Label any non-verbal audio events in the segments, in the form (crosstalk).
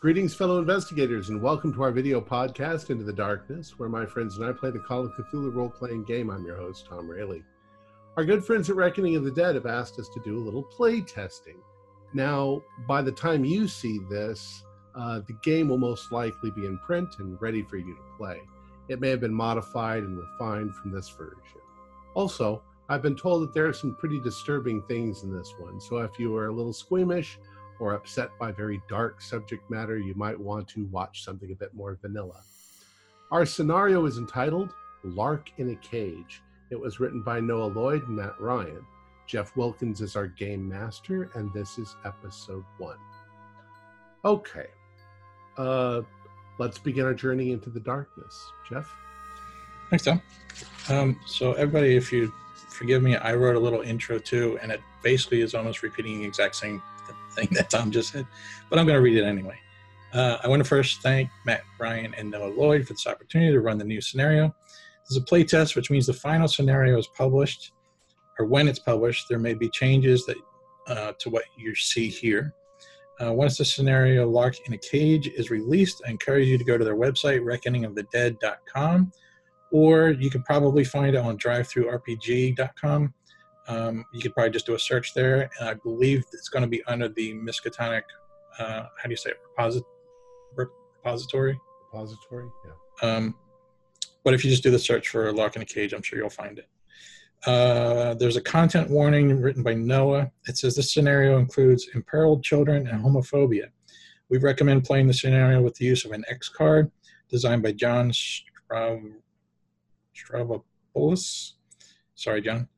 Greetings, fellow investigators, and welcome to our video podcast, Into the Darkness, where my friends and I play the Call of Cthulhu role playing game. I'm your host, Tom Rayleigh. Our good friends at Reckoning of the Dead have asked us to do a little play testing. Now, by the time you see this, uh, the game will most likely be in print and ready for you to play. It may have been modified and refined from this version. Also, I've been told that there are some pretty disturbing things in this one, so if you are a little squeamish, or upset by very dark subject matter, you might want to watch something a bit more vanilla. Our scenario is entitled Lark in a Cage. It was written by Noah Lloyd and Matt Ryan. Jeff Wilkins is our game master, and this is episode one. Okay, uh, let's begin our journey into the darkness. Jeff? Thanks, Tom. Um, so, everybody, if you forgive me, I wrote a little intro too, and it basically is almost repeating the exact same thing that Tom just said, but I'm going to read it anyway. Uh, I want to first thank Matt Ryan and Noah Lloyd for this opportunity to run the new scenario. This is a playtest, which means the final scenario is published, or when it's published, there may be changes that uh, to what you see here. Uh, once the scenario Lark in a Cage is released, I encourage you to go to their website, reckoningofthedead.com, or you can probably find it on drivethrurpg.com. Um, you could probably just do a search there, and I believe it's going to be under the Miskatonic. Uh, how do you say it? Reposit- repository. Repository. Yeah. Um, but if you just do the search for Lark in a Cage, I'm sure you'll find it. Uh, there's a content warning written by Noah. It says this scenario includes imperiled children and homophobia. We recommend playing the scenario with the use of an X card designed by John Strav- Stravopoulos. Sorry, John.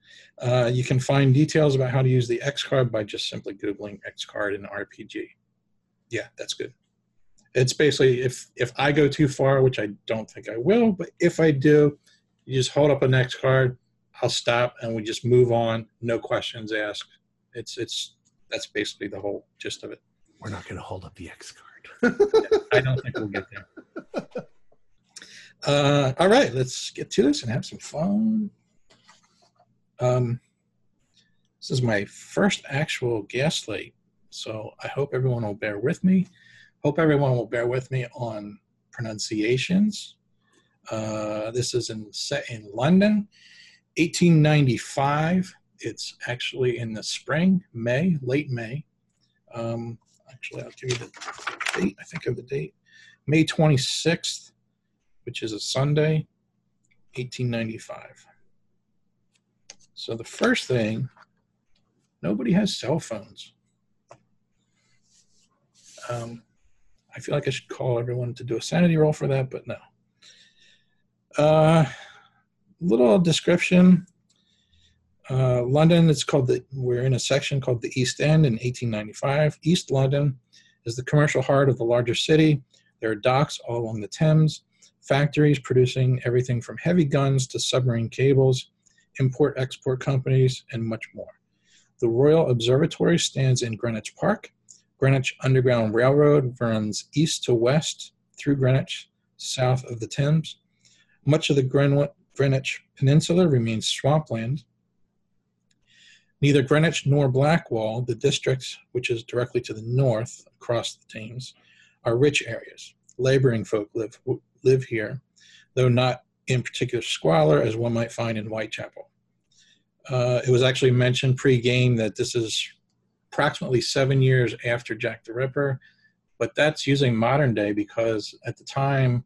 Uh, you can find details about how to use the X card by just simply Googling X card in RPG. Yeah, that's good. It's basically if if I go too far, which I don't think I will, but if I do, you just hold up an X card, I'll stop and we just move on, no questions asked. It's it's that's basically the whole gist of it. We're not going to hold up the X card. (laughs) I don't think we'll get there. (laughs) Uh, all right, let's get to this and have some fun. Um, this is my first actual guest gaslight, so I hope everyone will bear with me. Hope everyone will bear with me on pronunciations. Uh, this is in, set in London, 1895. It's actually in the spring, May, late May. Um, actually, I'll give you the date. I think of the date, May 26th, which is a Sunday, 1895. So the first thing, nobody has cell phones. Um, I feel like I should call everyone to do a sanity roll for that, but no. Uh, little description. Uh, London, it's called the, we're in a section called the East End in 1895. East London is the commercial heart of the larger city. There are docks all along the Thames, factories producing everything from heavy guns to submarine cables, import export companies, and much more. The Royal Observatory stands in Greenwich Park. Greenwich Underground Railroad runs east to west through Greenwich, south of the Thames. Much of the Greenwich Peninsula remains swampland. Neither Greenwich nor Blackwall, the district which is directly to the north across the Thames, are rich areas. Laboring folk live, live here, though not in particular squalor as one might find in Whitechapel. Uh, it was actually mentioned pre-game that this is approximately seven years after Jack the Ripper, but that's using modern day because at the time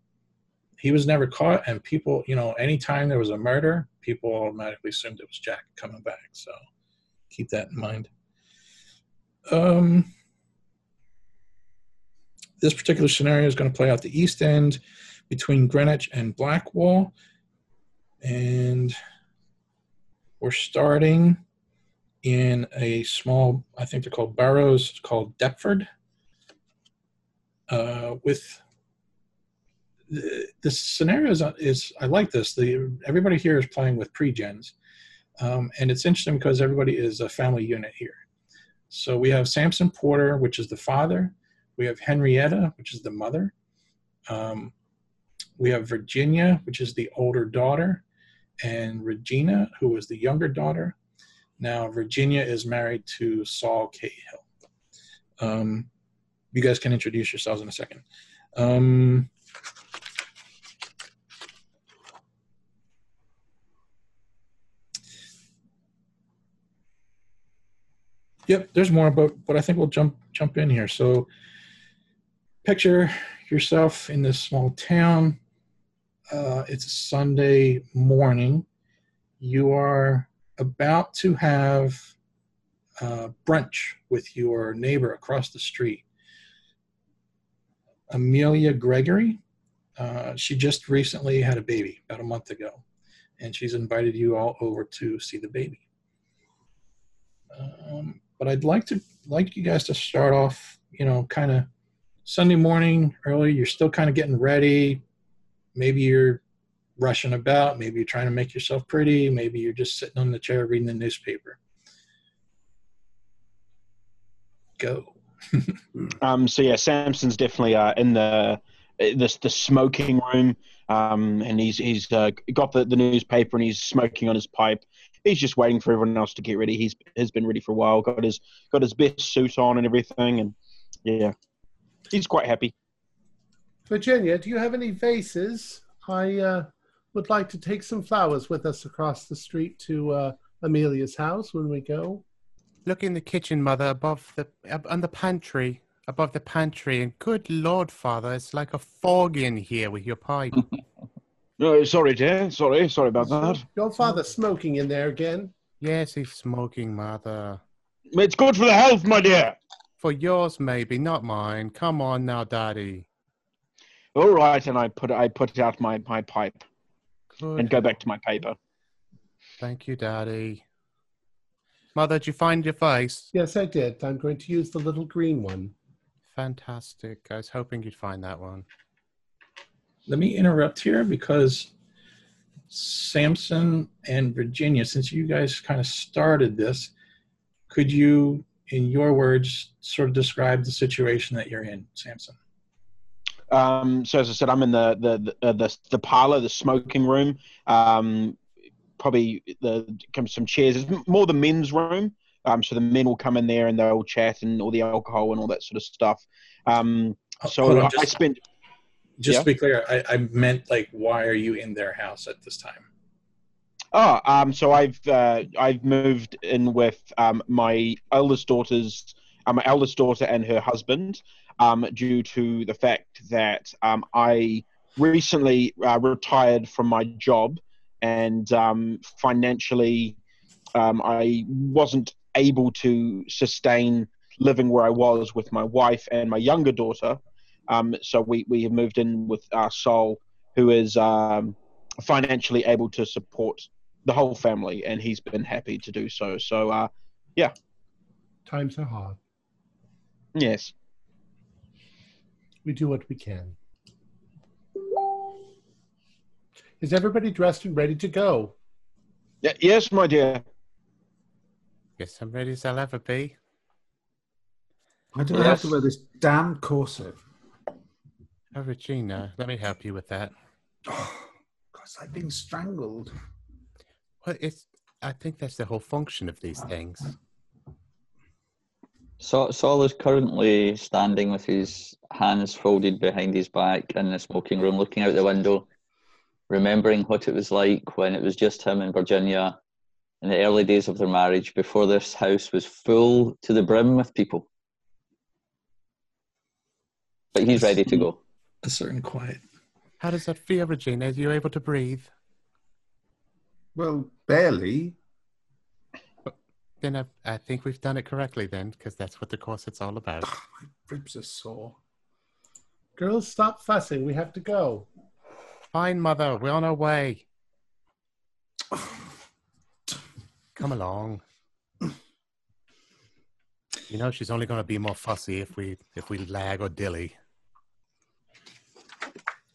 he was never caught, and people, you know, anytime there was a murder, people automatically assumed it was Jack coming back. So keep that in mind. Um, this particular scenario is going to play out the East End between Greenwich and Blackwall. And we're starting in a small, I think they're called boroughs, it's called Deptford. Uh, with the, the scenario is, is, I like this. The everybody here is playing with pre-gens, um, and it's interesting because everybody is a family unit here. So we have Samson Porter, which is the father. We have Henrietta, which is the mother. Um, we have Virginia, which is the older daughter, and Regina, who is the younger daughter. Now, Virginia is married to Saul Cahill. Um, you guys can introduce yourselves in a second. Um, Yep, there's more, but but I think we'll jump jump in here. So, picture yourself in this small town. Uh, it's Sunday morning. You are about to have uh, brunch with your neighbor across the street, Amelia Gregory. Uh, she just recently had a baby about a month ago, and she's invited you all over to see the baby. Um, but I'd like to like you guys to start off, you know, kind of Sunday morning early. You're still kind of getting ready. Maybe you're rushing about. Maybe you're trying to make yourself pretty. Maybe you're just sitting on the chair reading the newspaper. Go. (laughs) um, so yeah, Samson's definitely uh, in the the the smoking room, um, and he's he's uh, got the, the newspaper and he's smoking on his pipe he's just waiting for everyone else to get ready. He's has been ready for a while. Got his got his best suit on and everything, and yeah, he's quite happy. Virginia, do you have any vases? I uh, would like to take some flowers with us across the street to uh, Amelia's house when we go. Look in the kitchen, Mother, above the on the pantry, above the pantry, and good Lord, Father, it's like a fog in here with your pipe. (laughs) No, sorry, dear. Sorry, sorry about that. Your father smoking in there again? yes, he's smoking, Mother. It's good for the health, my dear. For yours, maybe, not mine. Come on now, Daddy. All right, and I put I put out my my pipe Good. and go back to my paper. Thank you, Daddy. Mother, did you find your face? Yes, I did. I'm going to use the little green one. Fantastic. I was hoping you'd find that one. Let me interrupt here because Samson and Virginia, since you guys kind of started this, could you, in your words, sort of describe the situation that you're in, Samson? Um, so as I said, I'm in the the the, uh, the, the parlor, the smoking room. Um, probably the comes some chairs. It's more the men's room. Um, so the men will come in there and they'll chat and all the alcohol and all that sort of stuff. Um, so on, I, I spent. Just Yeah. to be clear, I, I meant like, why are you in their house at this time? Oh, um, so I've uh, I've moved in with um, my eldest daughter's uh, my eldest daughter and her husband um, due to the fact that um, I recently uh, retired from my job and um, financially um, I wasn't able to sustain living where I was with my wife and my younger daughter. Um, so we, we have moved in with our Saul, who is um, financially able to support the whole family, and he's been happy to do so. So, uh, yeah. Times are hard. yes. We do what we can. Is everybody dressed and ready to go? Y- yes, my dear. Yes, I'm ready as I'll ever be. Why do I have to wear this damn corset? Oh, Regina, let me help you with that. Oh, because I've been strangled. Well, it's. I think that's the whole function of these things. Saul, Saul is currently standing with his hands folded behind his back in the smoking room, looking out the window, remembering what it was like when it was just him and Virginia in the early days of their marriage before this house was full to the brim with people. But he's ready to go. A certain quiet. How does that feel, Regina? Are you able to breathe? Well, barely. Then I, I think we've done it correctly then, because that's what the corset's all about. My ribs are sore. Girls, stop fussing. We have to go. Fine, Mother. We're on our way. (sighs) Come along. You know she's only going to be more fussy if we if we lag or dilly.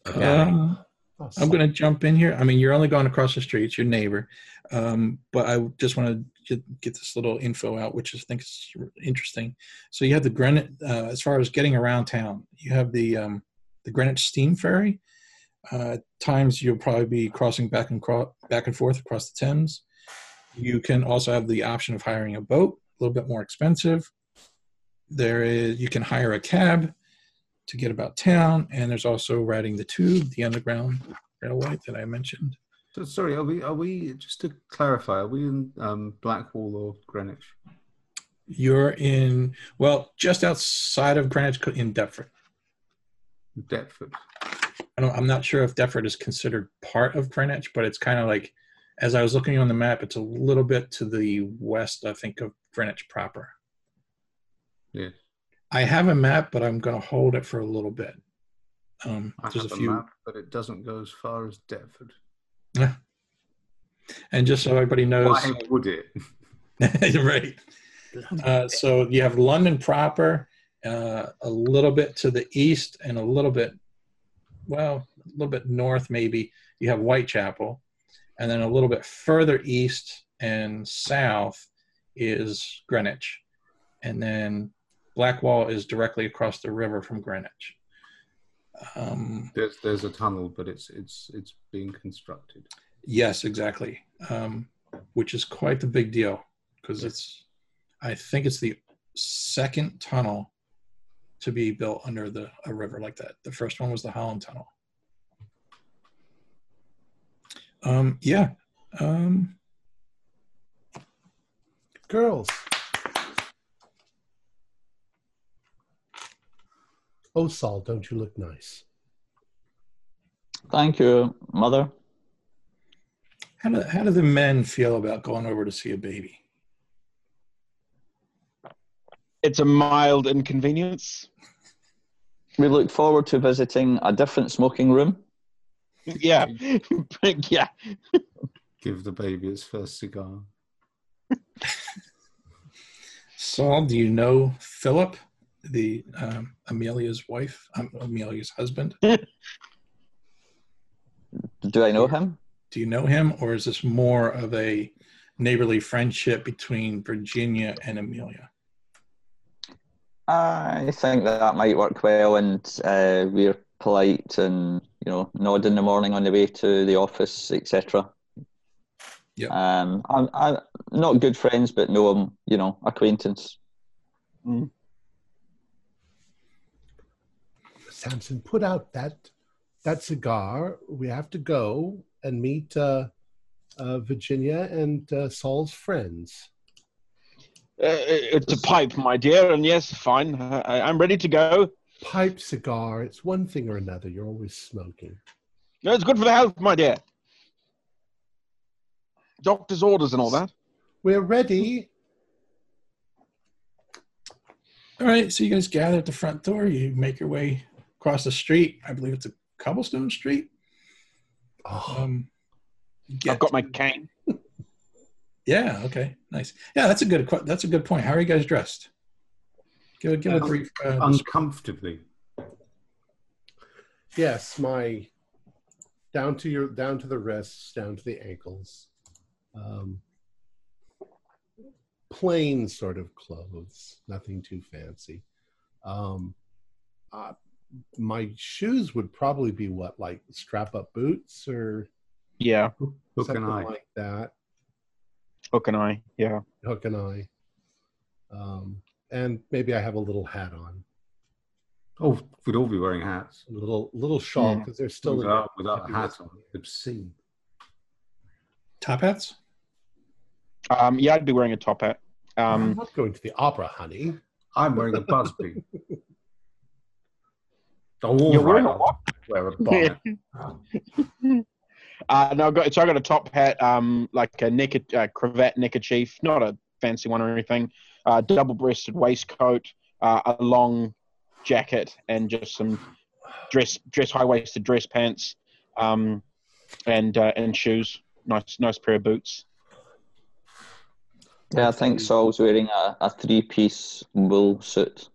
Uh, Oh, I'm going to jump in here. I mean, you're only going across the street, it's your neighbor. Um, but I just want to get, get this little info out, which I think is interesting. So you have the Greenwich, uh, as far as getting around town, you have the um, the Greenwich Steam Ferry. Uh, times you'll probably be crossing back and cro- back and forth across the Thames. You can also have the option of hiring a boat, a little bit more expensive. There is you can hire a cab. to get about town, and there's also riding the tube, the underground railway that I mentioned. So, sorry, are we? Are we? Just to clarify, are we in um, Blackwall or Greenwich? You're in well, just outside of Greenwich in Deptford. Deptford. I don't, I'm not sure if Deptford is considered part of Greenwich, but it's kind of like, as I was looking on the map, it's a little bit to the west, I think, of Greenwich proper. Yes. I have a map, but I'm going to hold it for a little bit. Um, I there's have a a few, map, but it doesn't go as far as Deptford. And just so everybody knows, Why would it? (laughs) right. Uh, so you have London proper, uh, a little bit to the east, and a little bit, well, a little bit north maybe. You have Whitechapel, and then a little bit further east and south is Greenwich, and then Blackwall is directly across the river from Greenwich. Um, There's there's a tunnel, but it's it's it's being constructed. Yes, exactly. Um, which is quite the big deal because it's, I think it's the second tunnel to be built under the a river like that. The first one was the Holland Tunnel. Um, yeah. Um, Girls. Oh, Saul, don't you look nice? Thank you, mother. how do how do the men feel about going over to see a baby? It's a mild inconvenience. We look forward to visiting a different smoking room. Yeah, (laughs) yeah. Give the baby its first cigar. (laughs) Saul, do you know Philip, the um, Amelia's wife, um, Amelia's husband? Do I know him? Do you know him, or is this more of a neighborly friendship between Virginia and Amelia? I think that, that might work well, and uh, we're polite and you know nod in the morning on the way to the office, etc. Yeah. Um, I'm, I'm not good friends, but know him, you know, acquaintance. Samson, put out that that cigar. We have to go and meet uh, uh, Virginia and uh, Saul's friends. Uh, it's a pipe, my dear, and yes, fine. I, I'm ready to go. Pipe cigar. It's one thing or another. You're always smoking. No, it's good for the health, my dear. Doctor's orders and all that. We're ready. All right, so you guys gather at the front door. You make your way across the street. I believe it's a cobblestone street. Oh, Um, I've got my cane. (laughs) Yeah. Okay. Nice. Yeah, that's a good. That's a good point. How are you guys dressed? Give, give a Um, brief. Uh, Uncomfortably. yes, my down to your down to the wrists, down to the ankles. Um, plain sort of clothes, nothing too fancy. Um, uh, my shoes would probably be what, like strap up boots or Yeah, Hook something and eye. like that. hook and eye. Yeah. Hook and eye. Um, and maybe I have a little hat on, Oh, we'd all be wearing hats. a little little shawl Hmm. they're still in without, without a hat with- on. Obscene. top hats. Um, yeah, I'd be wearing a top hat. I'm Um, not going to the opera, honey. I'm wearing a Busby. (laughs) oh, you're wearing a right, what? I'll Wear a bonnet. Uh, no, I got so I got a top hat, um, like a neck, uh, cravat neckerchief, not a fancy one or anything. Uh, double-breasted waistcoat, uh, a long jacket, and just some dress, dress high-waisted dress pants, um, and uh, and shoes. Nice, nice pair of boots. Yeah, I think Saul's wearing a, a three piece wool suit.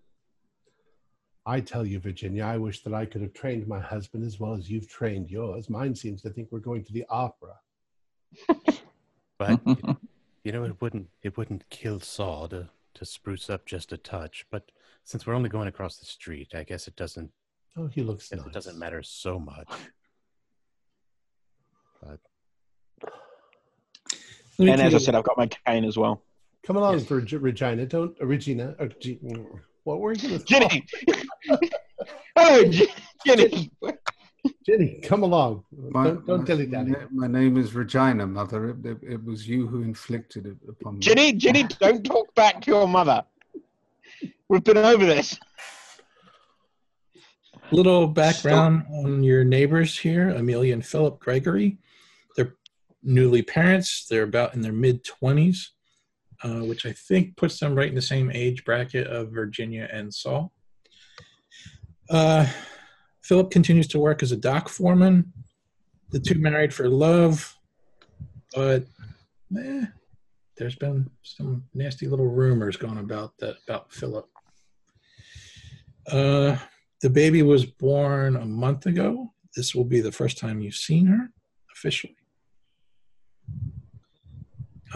I tell you, Virginia, I wish that I could have trained my husband as well as you've trained yours. Mine seems to think we're going to the opera. But (laughs) you know, it wouldn't it wouldn't kill Saul to to spruce up just a touch. But since we're only going across the street, I guess it doesn't Oh, he looks guess nice. it doesn't matter so much. Let me And as I said, I've got my cane as well. Come along, Yes. Virg- Regina. Don't uh, Regina. Or, G- what were you going to Jenny, (laughs) Hello, J- Jenny. Jenny, come along. My, don't don't my- tell it, Daddy. My name is Regina, Mother. It, it, it was you who inflicted it upon me. Jenny, Jenny, (laughs) don't talk back to your mother. We've been over this. Little background on your neighbors here, Amelia and Philip Gregory. They're newly parents. They're about in their mid 20s, uh, which I think puts them right in the same age bracket of Virginia and Saul. Uh, Philip continues to work as a dock foreman. The two married for love, but eh, there's been some nasty little rumors going about that about Philip. Uh, the baby was born a month ago. This will be the first time you've seen her officially.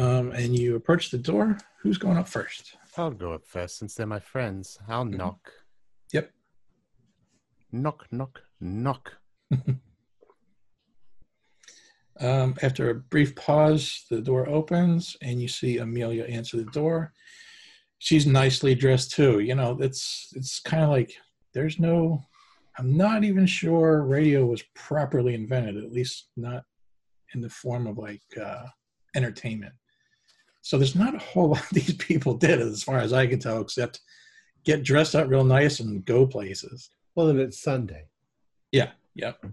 Um, and you approach the door. Who's going up first? I'll go up first since they're my friends. I'll Mhm. knock. Yep. Knock, knock, knock. (laughs) Um, after a brief pause, the door opens and you see Amelia answer the door. She's nicely dressed too. You know, it's it's kind of like there's no. I'm not even sure radio was properly invented, at least not in the form of like uh, entertainment. So there's not a whole (laughs) lot these people did, as far as I can tell, except get dressed up real nice and go places. Well, then it's Sunday. Yeah, yep.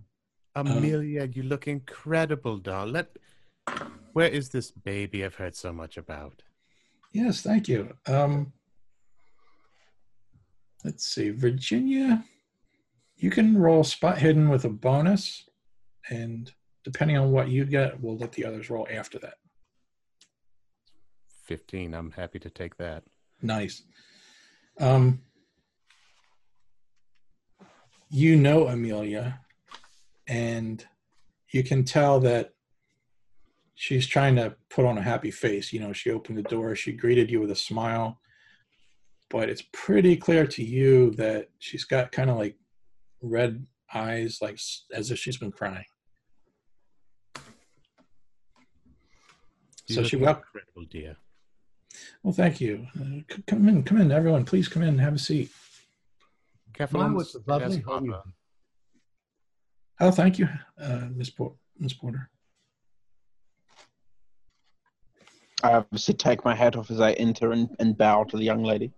Amelia, you look incredible, doll. Let. Where is this baby I've heard so much about? Yes, thank you. Um, let's see, Virginia. You can roll spot hidden with a bonus, and depending on what you get, we'll let the others roll after that. 15. I'm happy to take that. Nice. Um, you know Amelia, and you can tell that she's trying to put on a happy face. You know, she opened the door, she greeted you with a smile, but it's pretty clear to you that she's got kind of like red eyes, like as if she's been crying. You So she wel- incredible, dear. Well, thank you. Uh, c- come in, come in, everyone. Please come in, and have a seat. Careful Mine on was the lovely stairs, Oh, thank you, uh, Miss Por- Miss Porter. I obviously take my hat off as I enter and, and bow to the young lady.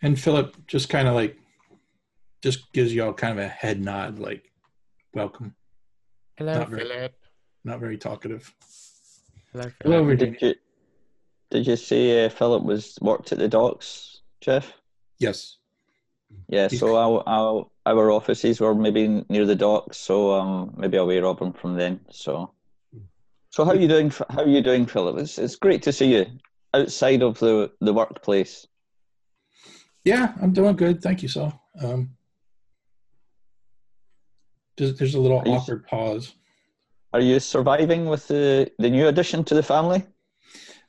And Philip just kind of like just gives you all kind of a head nod, like welcome. Hello, Not very- Philip. Not very talkative. Hello, Did you, did you say uh, Philip was worked at the docks, Jeff? Yes. Yeah, so our, our our offices were maybe near the docks, so um maybe aware of him from then. So, so how you doing? How are you doing, Philip? It's it's great to see you outside of the the workplace. Yeah, I'm doing good. Thank you, so. Um, there's, there's a little Are you- awkward pause. Are you surviving with the the new addition to the family?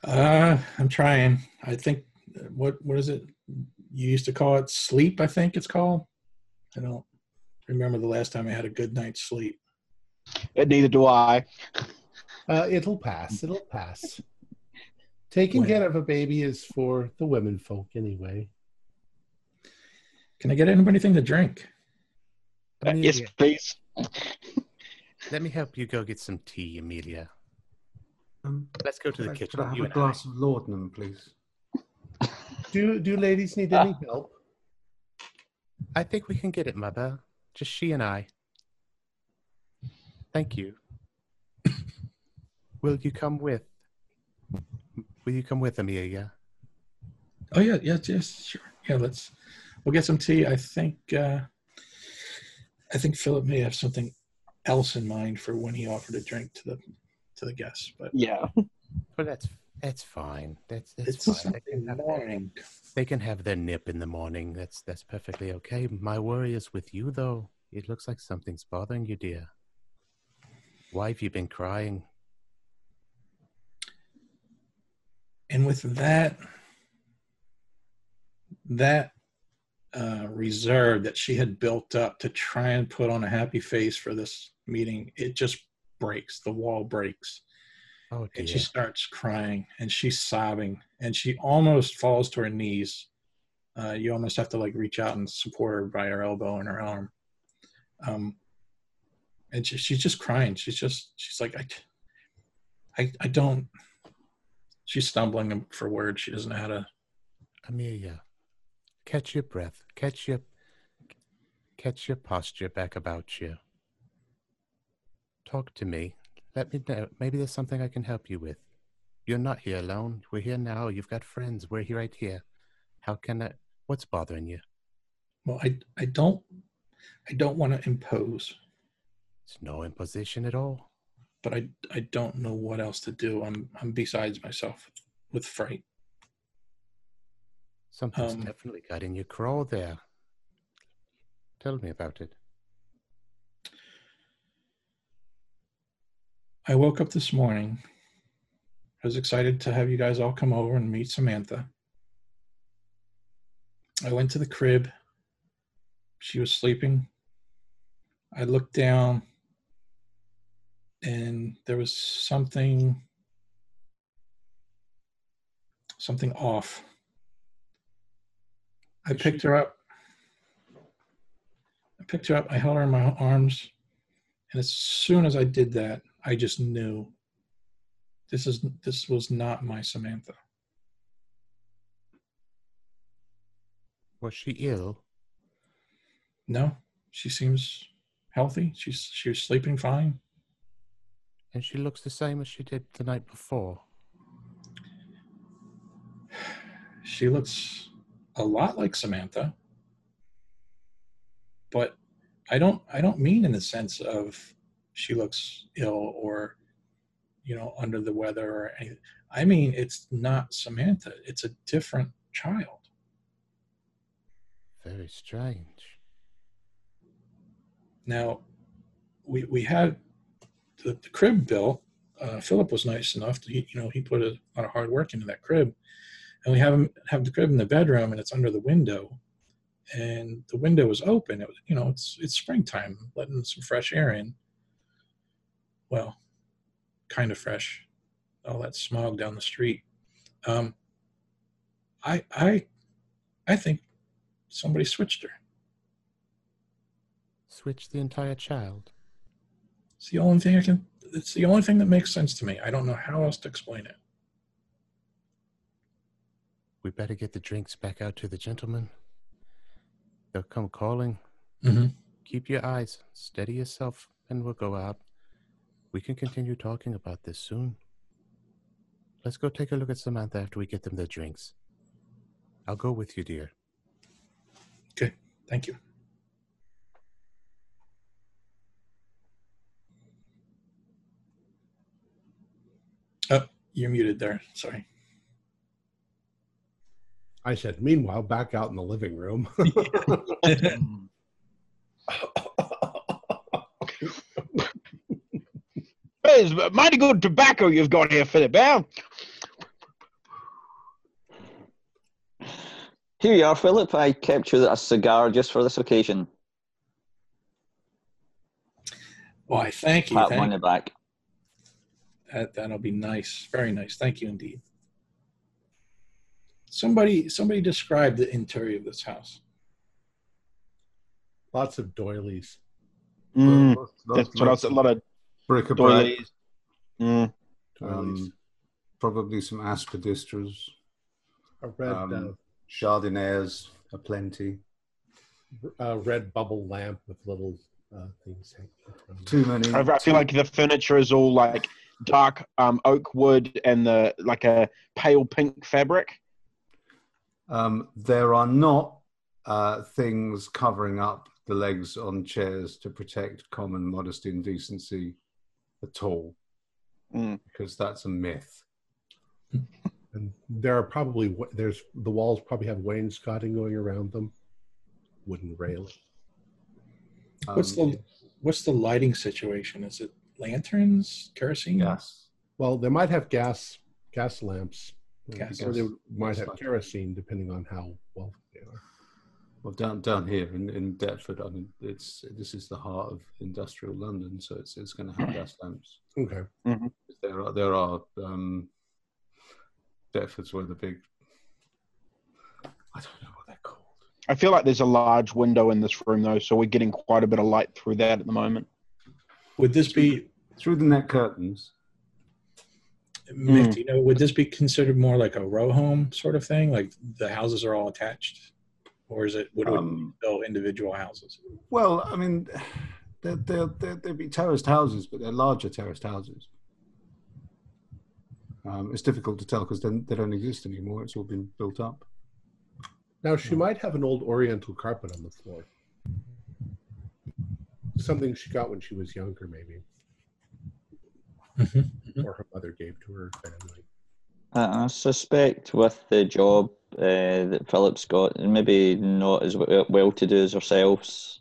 Uh, I'm trying. I think what what is it? You used to call it sleep. I think it's called. I don't remember the last time I had a good night's sleep. And neither do I. Uh, it'll pass. It'll pass. Taking When? care of a baby is for the women folk anyway. Can I get anybody anything to drink? Uh, yes, please. Let me help you go get some tea, Amelia. Um, Let's go to the kitchen. Could I have you a and glass of Laudanum, please? Do do ladies need any help? I think we can get it, Mother. Just she and I. Thank you. (coughs) Will you come with? Will you come with, Amelia? Oh yeah, yes, yes, sure. Yeah, let's. We'll get some tea. I think. uh I think Philip may have something else in mind for when he offered a drink to the to the guests, but Yeah. Well, that's that's fine. That's that's it's fine. They something can, have their, morning. they can have their nip in the morning. That's that's perfectly okay. My worry is with you, though. It looks like something's bothering you, dear. Why have you been crying? and with that that uh, reserve that she had built up to try and put on a happy face for this meeting it just breaks the wall breaks Oh and she starts crying and she's sobbing and she almost falls to her knees Uh, you almost have to like reach out and support her by her elbow and her arm. Um, and she, she's just crying. She's just she's like I, I, I don't. She's stumbling for words. She doesn't know how to. Amelia, catch your breath. Catch your catch your posture back about you. Talk to me. Let me know. Maybe there's something I can help you with. You're not here alone. We're here now. You've got friends. We're here right here. How can I? What's bothering you? Well, I I don't I don't want to impose, It's no imposition at all. but I I don't know what else to do. I'm I'm besides myself with fright. Something's Um, definitely got in your craw there. Tell me about it. I woke up this morning. I was excited to have you guys all come over and meet Samantha. I went to the crib. She was sleeping. I looked down and there was something something off. I picked her up. I picked her up. I held her in my arms. And as soon as I did that, I just knew this is this was not my Samantha. Was she ill? No, she seems healthy. She's she was sleeping fine. And she looks the same as she did the night before. She looks a lot like Samantha. But I don't I don't mean in the sense of she looks ill or you know under the weather or anything. I mean it's not Samantha. It's a different child. Very strange. Now, we we had the, the crib built. Uh, Philip was nice enough to he, you know he put a lot of hard work into that crib, and we have him have the crib in the bedroom, and it's under the window, and the window is open. It, was- you know it's it's springtime, letting some fresh air in. Well, kind of fresh. All that smog down the street. Um, I I I think somebody switched her. Switched the entire child. It's the only thing I can. It's the only thing that makes sense to me. I don't know how else to explain it. We better get the drinks back out to the gentlemen. They'll come calling. Mm-hmm. Keep your eyes, steady yourself, and we'll go out. We can continue talking about this soon. Let's go take a look at Samantha after we get them their drinks. I'll go with you, dear. Okay, thank you. Oh, you're muted there. Sorry. I said, meanwhile, back out in the living room. (laughs) (laughs) (laughs) It's mighty good tobacco you've got here, Philip. Eh? Here you are, Philip. I kept you a cigar just for this occasion. Why, thank you. Pat him on Thank the back. that, that'll be nice. Very nice. Thank you indeed. Somebody, somebody describe the interior of this house. Lots of doilies. Mm, Lots- that's lots- what I was. A lot of bric-a-brac. Mm. um, probably some aspidistras, a red, um, jardinières aplenty. uh, a red bubble lamp with little uh, things hanging from. Too many. I I feel like the furniture is all like dark um, oak wood and the like a pale pink fabric. Um, there are not uh, things covering up the legs on chairs to protect common modesty and decency at all, Mm. because that's a myth. And there are probably there's the walls probably have wainscoting going around them, wooden railing. What's Um, the what's the lighting situation? Is it lanterns, kerosene? Yes. Well, they might have gas gas lamps, Gas or they lamps. might have kerosene, depending on how well they are. Well, down down here in, in Deptford, I mean, it's this is the heart of industrial London, so it's it's going to have mm-hmm. gas lamps. Okay. Mm-hmm. There are there are um, Deptford's where the big I don't know what they're called. I feel like there's a large window in this room though, so we're getting quite a bit of light through that at the moment. Would this be, Through the net curtains. Mick, do you know, would this be considered more like a row home sort of thing? Like the houses are all attached? Or is it, would it Um, be still individual houses? Well, I mean, they're, they're, they're, they'd be terraced houses, but they're larger terraced houses. Um, it's difficult to tell because they don't exist anymore. It's all been built up. Now, she might have an old oriental carpet on the floor. Something she got when she was younger, maybe, Mhm. or her mother gave to her family. I I suspect with the job uh, that Philip's got, and maybe not as well to do as ourselves.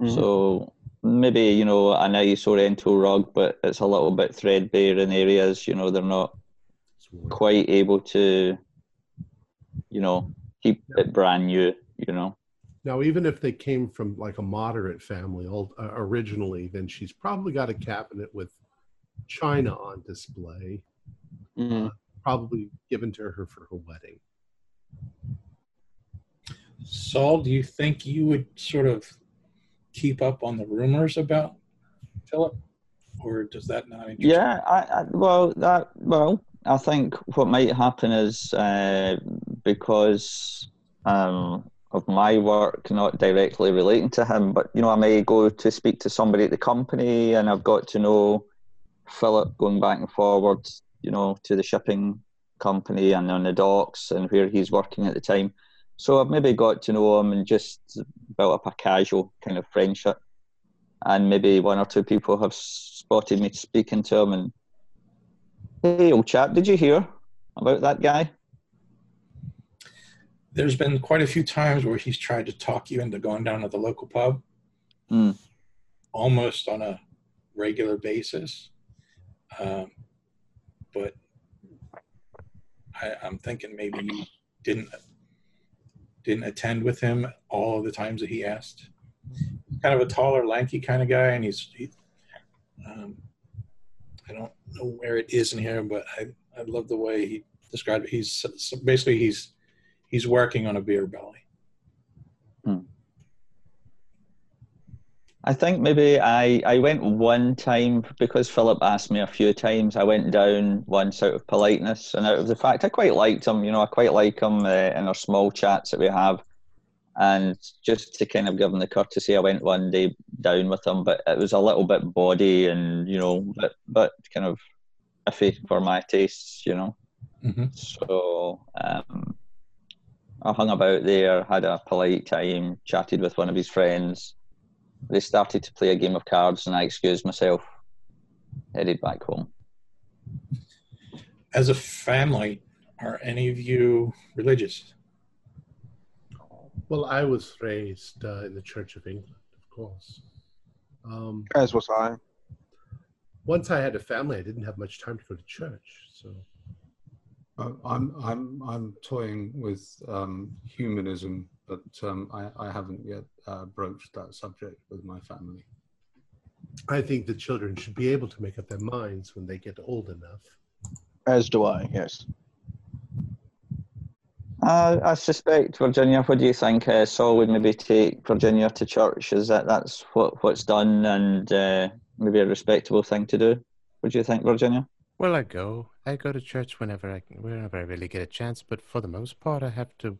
Mhm. So maybe you know a nice oriental rug, but it's a little bit threadbare in areas. You know they're not quite able to, you know, keep it brand new. You know. Now, even if they came from like a moderate family uh, originally, then she's probably got a cabinet with china on display, Mhm. probably given to her for her wedding. Saul, do you think you would sort of keep up on the rumors about Philip? Or does that not? Yeah, I, I well that well I think what might happen is uh, because um, of my work not directly relating to him, but you know I may go to speak to somebody at the company and I've got to know Philip going back and forward, you know, to the shipping company and on the docks and where he's working at the time. So I've maybe got to know him and just built up a casual kind of friendship and maybe one or two people have spotted me speaking to him and hey old chap did you hear about that guy There's been quite a few times where he's tried to talk you into going down to the local pub Hmm. almost on a regular basis. Um, but I, I'm thinking maybe you didn't didn't attend with him all of the times that he asked. Kind of a taller, lanky kind of guy, and he's he, um, I don't know where it is in here, but I I love the way he described it. He's basically he's he's working on a beer belly. I think maybe i i went one time because philip asked me a few times i went down once out of politeness and out of the fact i quite liked him you know i quite like him uh, in our small chats that we have and just to kind of give him the courtesy i went one day down with him but it was a little bit body and you know but but kind of iffy for my tastes you know Mm-hmm. So um, I hung about there, had a polite time, chatted with one of his friends. They started to play a game of cards, and I excused myself, headed back home. As a family, are any of you religious? Well, I was raised uh, in the Church of England, of course. Um, As was I. once I had a family, I didn't have much time to go to church. So, Uh, I'm I'm I'm toying with um, humanism, but um, I, I haven't yet uh, broached that subject with my family. I think the children should be able to make up their minds when they get old enough. As do I. Yes. Uh, I suspect Virginia. What do you think? Uh, Saul would maybe take Virginia to church. Is that that's what what's done, and uh, maybe a respectable thing to do? What do you think, Virginia? Well, I go. I go to church whenever I can, whenever I really get a chance. But for the most part, I have to.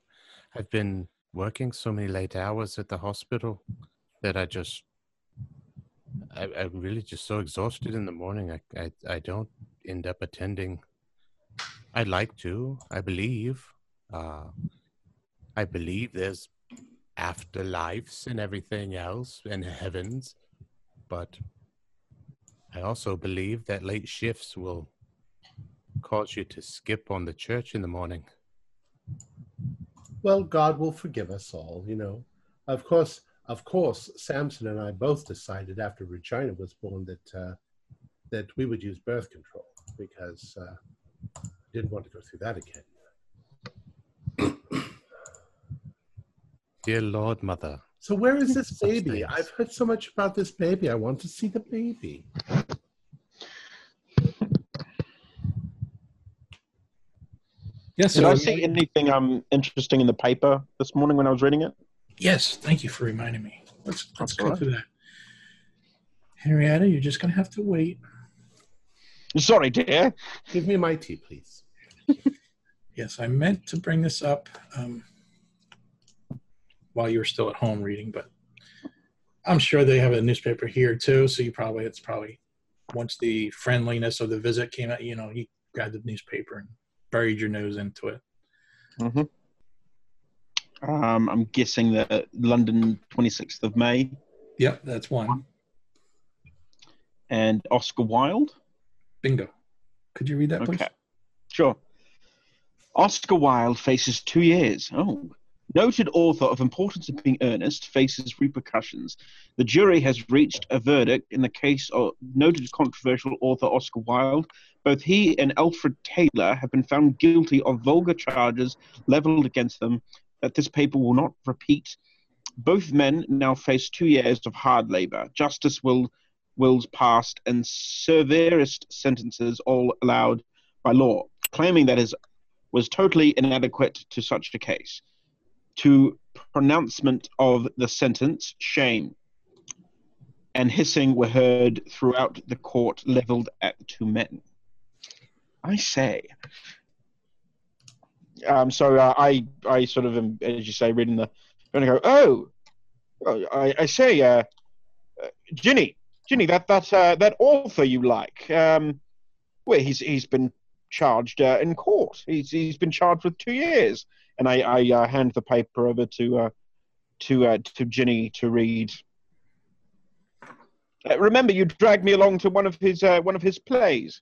I've been working so many late hours at the hospital that I just. I, I'm really just so exhausted in the morning. I, I I don't end up attending. I'd like to. I believe. Uh, I believe there's afterlives and everything else and heavens, but I also believe that late shifts will cause you to skip on the church in the morning. Well, God will forgive us all, you know. Of course, of course, Samson and I both decided after Regina was born that uh, that we would use birth control because uh, didn't want to go through that again. Dear Lord Mother, So where is this baby? I've heard so much about this baby. I want to see the baby. Yes, Did so I see anything um interesting in the paper this morning when I was reading it? Yes, thank you for reminding me. Let's let's That's go all right. through that. Henrietta, you're just gonna have to wait. Sorry, dear. Give me my tea, please. (laughs) Yes, I meant to bring this up um, while you were still at home reading, but I'm sure they have a newspaper here too. So you probably it's probably once the friendliness of the visit came out, you know, you grabbed the newspaper and buried your nose into it. hmm Um, I'm guessing that London, 26th of May, Yep, that's one. and Oscar Wilde. Bingo. Could you read that, please? Okay, sure. Oscar Wilde faces two years. Oh, noted author of Importance of Being Earnest faces repercussions. The jury has reached a verdict in the case of noted controversial author Oscar Wilde. Both he and Alfred Taylor have been found guilty of vulgar charges leveled against them that this paper will not repeat. Both men now face two years of hard labor. Justice will wills passed and severest sentences all allowed by law, claiming that his was totally inadequate to such a case. To pronouncement of the sentence, shame and hissing were heard throughout the court, leveled at the two men. I say. Um, so uh, I, I sort of, am, as you say, reading the, and I go, oh, oh, I, I say, uh, uh, Ginny, Ginny, that that uh, that author you like, um, well, he's he's been charged uh, in court. He's he's been charged with two years, and I I uh, hand the paper over to uh, to uh, to Ginny to read. Uh, remember, you dragged me along to one of his uh, one of his plays.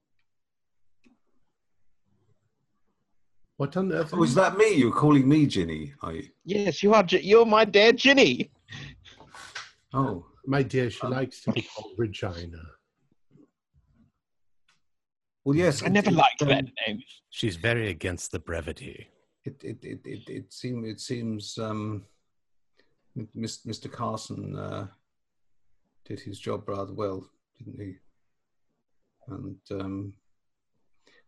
What on earth? Was that me? You're calling me Ginny, are you? Yes, you are. You're my dear Ginny. Oh, My dear, she likes to be called Regina. well, yes. I never liked um, that name. She's very against the brevity. It it it it, it seems it seems um, Mr. Carson uh, did his job rather well, didn't he? And um,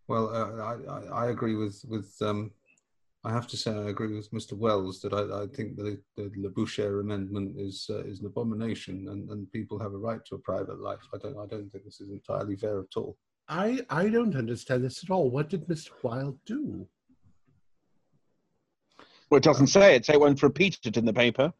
well, uh, I, I agree with with um, I have to say I agree with Mr. Wells that I, I think the the Labouchere amendment is uh, is an abomination, and, and people have a right to a private life. I don't I don't think this is entirely fair at all. I I don't understand this at all. What did Mr. Wilde do? Well, it doesn't say it. Say it won't repeat it in the paper.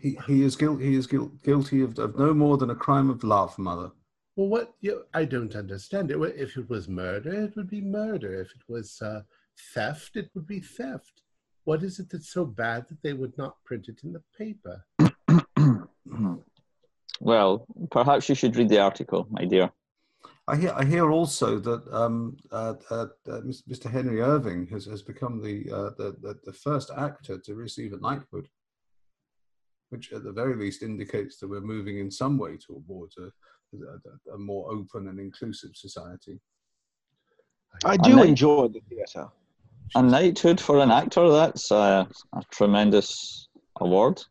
He he is guilty. He is guil- guilty of, of no more than a crime of love, mother. Well, what? You, I don't understand it. If it was murder, it would be murder. If it was uh, theft, it would be theft. What is it that's so bad that they would not print it in the paper? (coughs) Well, perhaps you should read the article, my dear. I hear. I hear also that um, uh, uh, uh, Mr. Henry Irving has, has become the, uh, the, the the first actor to receive a knighthood, which at the very least indicates that we're moving in some way towards a, a, a more open and inclusive society. I do enjoy the theatre. A knighthood for an actor, that's a, a tremendous award.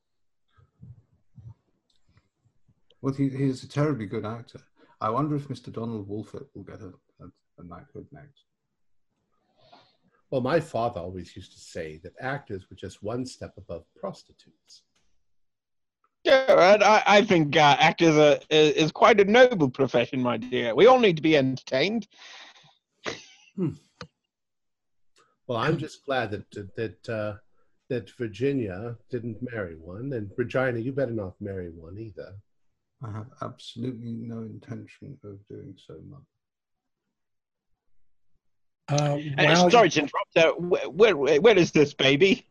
Well, he, he is a terribly good actor. I wonder if Mr. Donald Wolfit will get a, a, a knighthood next. Well, my father always used to say that actors were just one step above prostitutes. Yeah, I, I think uh, actors are, is, is quite a noble profession, my dear. We all need to be entertained. Well, I'm just glad that that uh, that Virginia didn't marry one, and Regina, you better not marry one either. I have absolutely no intention of doing so, Mother. Uh, Uh, sorry to interrupt. Uh, where, where, where is this baby?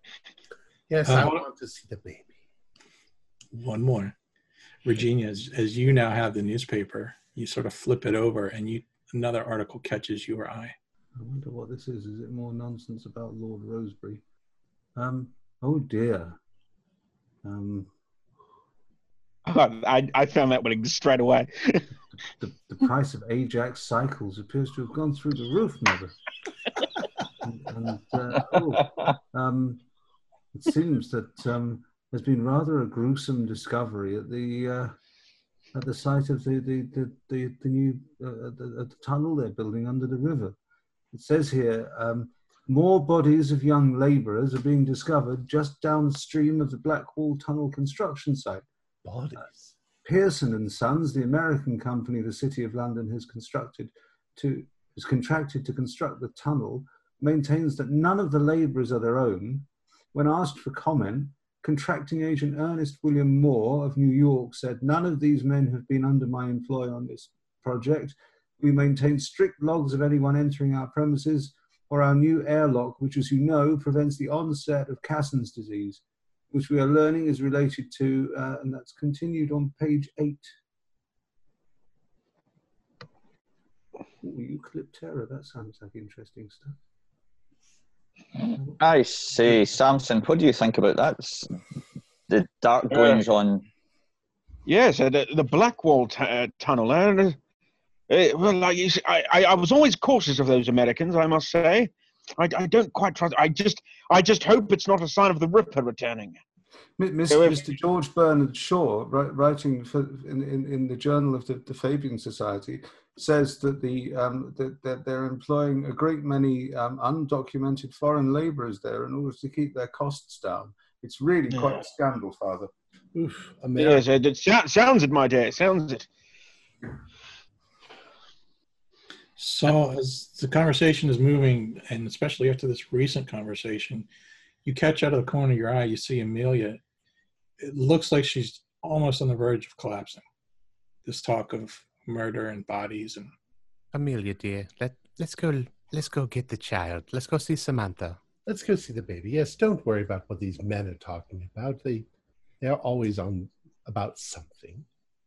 Yes, I Uh, want to see the baby. one more. Virginia, as, as you now have the newspaper, you sort of flip it over and you another article catches your eye. I wonder what this is. Is it more nonsense about Lord Rosebery? Um. Oh dear. Um. (laughs) I, I found that one straight away. (laughs) The, the price of Ajax cycles appears to have gone through the roof, mother. and, and uh, oh, um, it seems that um, there's been rather a gruesome discovery at the uh, at the site of the the the, the, the new uh, the, the tunnel they're building under the river. It says here um, more bodies of young labourers are being discovered just downstream of the Blackwall Tunnel construction site. Bodies. Pearson and Sons, the American company the City of London has constructed to contracted to construct the tunnel, maintains that none of the labourers are their own. When asked for comment, contracting agent Ernest William Moore of New York said, None of these men have been under my employ on this project. We maintain strict logs of anyone entering our premises or our new airlock, which, as you know, prevents the onset of Casson's disease, which we are learning is related to, uh, and that's continued on page eight. Ooh, Eucalyptera, that sounds like interesting stuff. I say, Samson, what do you think about that? The dark Uh, goings on. Yes, uh, the, the Blackwall t- uh, tunnel. Uh, uh, well, like you see, I, I, I was always cautious of those Americans. I must say, I, I don't quite trust. I just, I just hope it's not a sign of the Ripper returning. M- Mis- So if- Mr. George Bernard Shaw, writing for, in, in, in the Journal of the, the Fabian Society, says that the um, that, that they're employing a great many um, undocumented foreign labourers there in order to keep their costs down. It's really quite a scandal, Father. Oof. America. Yes, it, it sounds it, my dear. It sounds it. So as the conversation is moving, and especially after this recent conversation, you catch out of the corner of your eye, you see Amelia. It looks like she's almost on the verge of collapsing. This talk of murder and bodies and Amelia, dear, let let's go. Let's go get the child. Let's go see Samantha. Let's go see the baby. Yes, don't worry about what these men are talking about. They they're always on about something.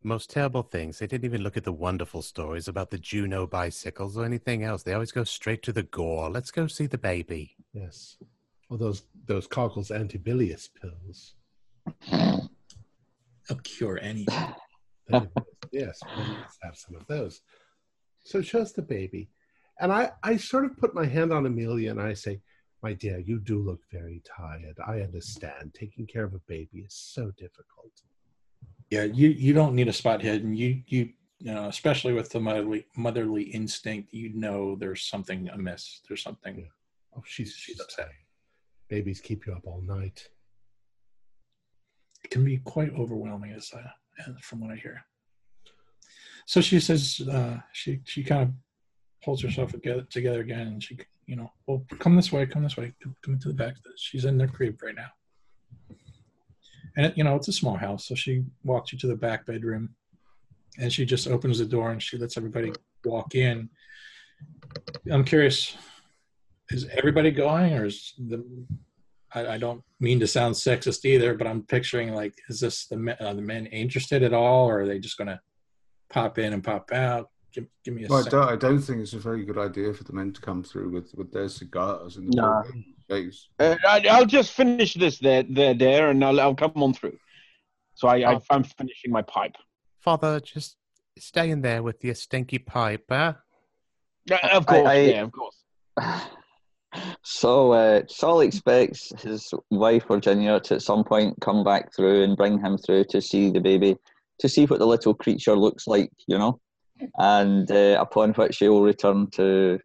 Most terrible things. They didn't even look at the wonderful stories about the Juno bicycles or anything else. They always go straight to the gore. Let's go see the baby. Yes. Well, those those Cockles antibilious pills. they'll cure anything. (laughs) Yes, let's have some of those. So it shows the baby. And I, I sort of put my hand on Amelia and I say, My dear, you do look very tired. I understand. Taking care of a baby is so difficult. Yeah, you you don't need a spot and you you you know, especially with the motherly motherly instinct, you know there's something amiss. There's something. Oh, she's She's upset. Babies keep you up all night. It can be quite overwhelming, as uh, from what I hear. So she says uh, she she kind of pulls herself together, together again, and she you know, well, come this way, come this way, come, come into the back. She's in their crib right now, and you know it's a small house, so she walks you to the back bedroom, and she just opens the door and she lets everybody walk in. I'm curious, is everybody going, or is the I, I don't mean to sound sexist either, but I'm picturing like, is this the men, the men interested at all, or are they just going to pop in and pop out? Give, give me a Well, I don't, I don't think it's a very good idea for the men to come through with, with their cigars in the Nah. face. Uh, I, I'll just finish this there, there, there, and I'll, I'll come on through. So I, I, I'm finishing my pipe. Father, just stay in there with your stinky pipe, huh? Uh, of course, I- yeah, of course. (sighs) So uh, Saul expects his wife Virginia to at some point come back through and bring him through to see the baby, to see what the little creature looks like, you know, and uh, upon which he will return to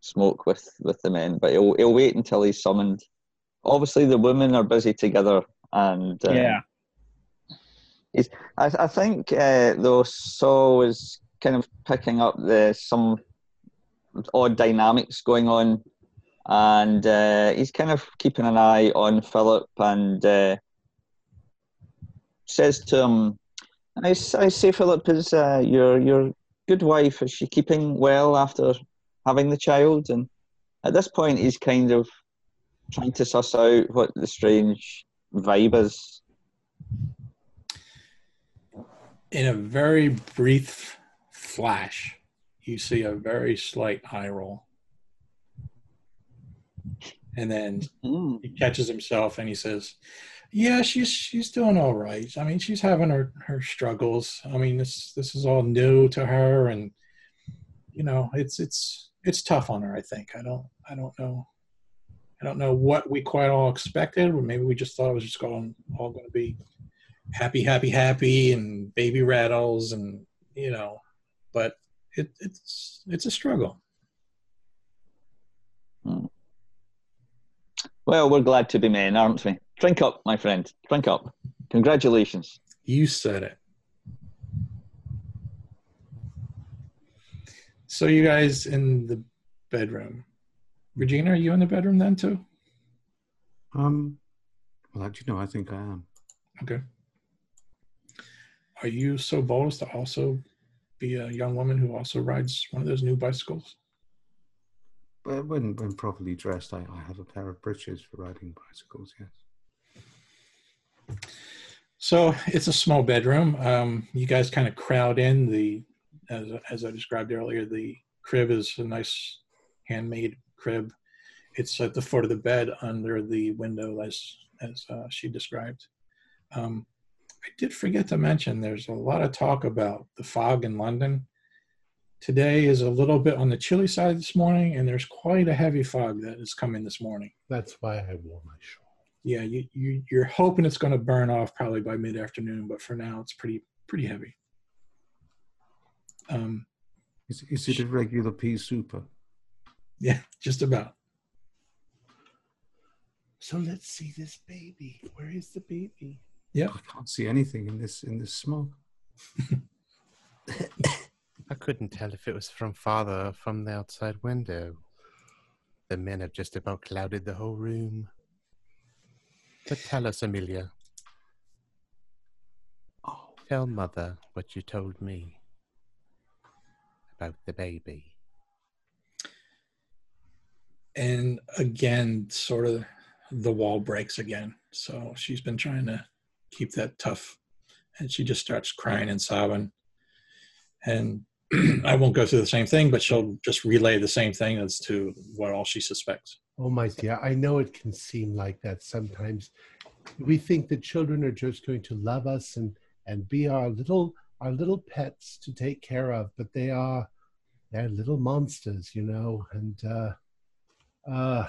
smoke with with the men. But he'll he'll wait until he's summoned. Obviously, the women are busy together, and uh, Yeah. I, I think uh, though Saul is kind of picking up the some odd dynamics going on, and uh, he's kind of keeping an eye on Philip and uh, says to him, "I, I say, Philip, is uh, your your good wife is she keeping well after having the child?" And at this point, he's kind of trying to suss out what the strange vibe is. In a very brief flash, you see a very slight eye roll. And then Mm. he catches himself and he says, "Yeah, she's she's doing all right. I mean, she's having her her struggles. I mean, this this is all new to her, and you know, it's it's it's tough on her. I think. I don't I don't know. I don't know what we quite all expected. Maybe we just thought it was just going all going to be happy, happy, happy, and baby rattles, and you know, but it, it's it's a struggle. Hmm. Well, we're glad to be men, aren't we? Drink up, my friend. Drink up. Congratulations. You said it. So you guys in the bedroom. Regina, are you in the bedroom then too? Um, well, actually, no, I think I am. Okay. Are you so bold as to also be a young woman who also rides one of those new bicycles? But when, when properly dressed, I, I have a pair of breeches for riding bicycles, yes. So it's a small bedroom. Um, you guys kind of crowd in. The as as I described earlier, the crib is a nice handmade crib. It's at the foot of the bed under the window, as as uh, she described. Um, I did forget to mention there's a lot of talk about the fog in London. Today is a little bit on the chilly side this morning, and there's quite a heavy fog that is coming this morning. That's why I wore my shawl. Yeah, you, you you're hoping it's going to burn off probably by mid afternoon, but for now it's pretty pretty heavy. Um, Is, is it a regular pea souper? yeah, (laughs) just about. So let's see this baby. Where is the baby? Yeah. I can't see anything in this in this smoke. I couldn't tell if it was from father or from the outside window. The men have just about clouded the whole room. But tell us, Amelia. Oh, Tell mother what you told me about the baby. and again sort of the wall breaks again so she's been trying to keep that tough and she just starts crying and sobbing and (clears throat) i won't go through the same thing but she'll just relay the same thing as to what all she suspects Oh my dear, I know it can seem like that sometimes. We think that children are just going to love us and and be our little our little pets to take care of, but they are they're little monsters, you know. And uh, uh,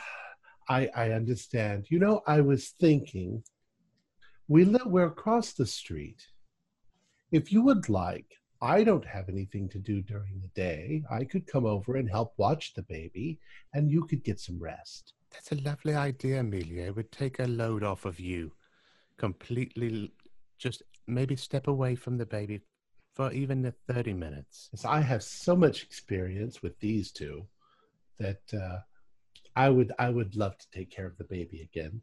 I I understand. You know, I was thinking, we live we're across the street. If you would like, I don't have anything to do during the day. I could come over and help watch the baby, and you could get some rest. That's a lovely idea, Amelia. It would take a load off of you. Completely just maybe step away from the baby for even the 30 minutes. I have so much experience with these two that uh, I would I would love to take care of the baby again.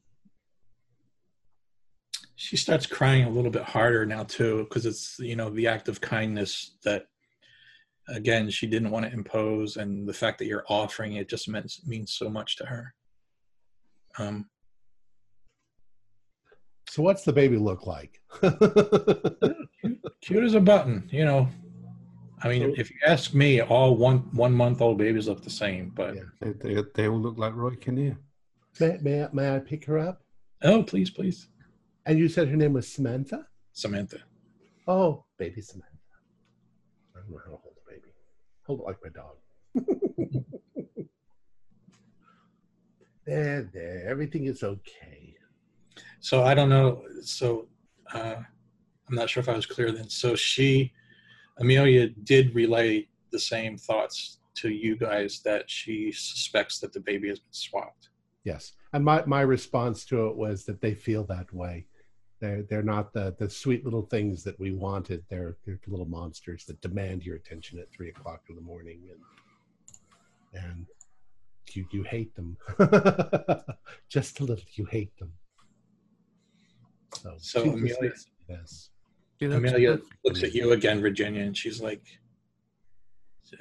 She starts crying a little bit harder now too because it's you know the act of kindness that again she didn't want to impose and the fact that you're offering it just means means so much to her um So what's the baby look like? (laughs) cute as a button you know i mean if you ask me all one one month old babies look the same but Yeah. they, they, they all look like Roy Kinnear. may, may, I- may I pick her up? oh please please And you said her name was Samantha? samantha Oh, baby Samantha. I don't know how to hold a baby. Hold it like my dog. (laughs) there, there. Everything is okay. so i don't know so uh i'm not sure if i was clear then so she amelia did relay the same thoughts to you guys that she suspects that the baby has been swapped Yes. And my, my response to it was that they feel that way. They're, they're not the, the sweet little things that we wanted. They're, they're little monsters that demand your attention at three o'clock in the morning. And, and you, you hate them. (laughs) Just a little, you hate them. So, So, Amelia- yes. She looks Amelia looks at you again, Virginia, and she's like,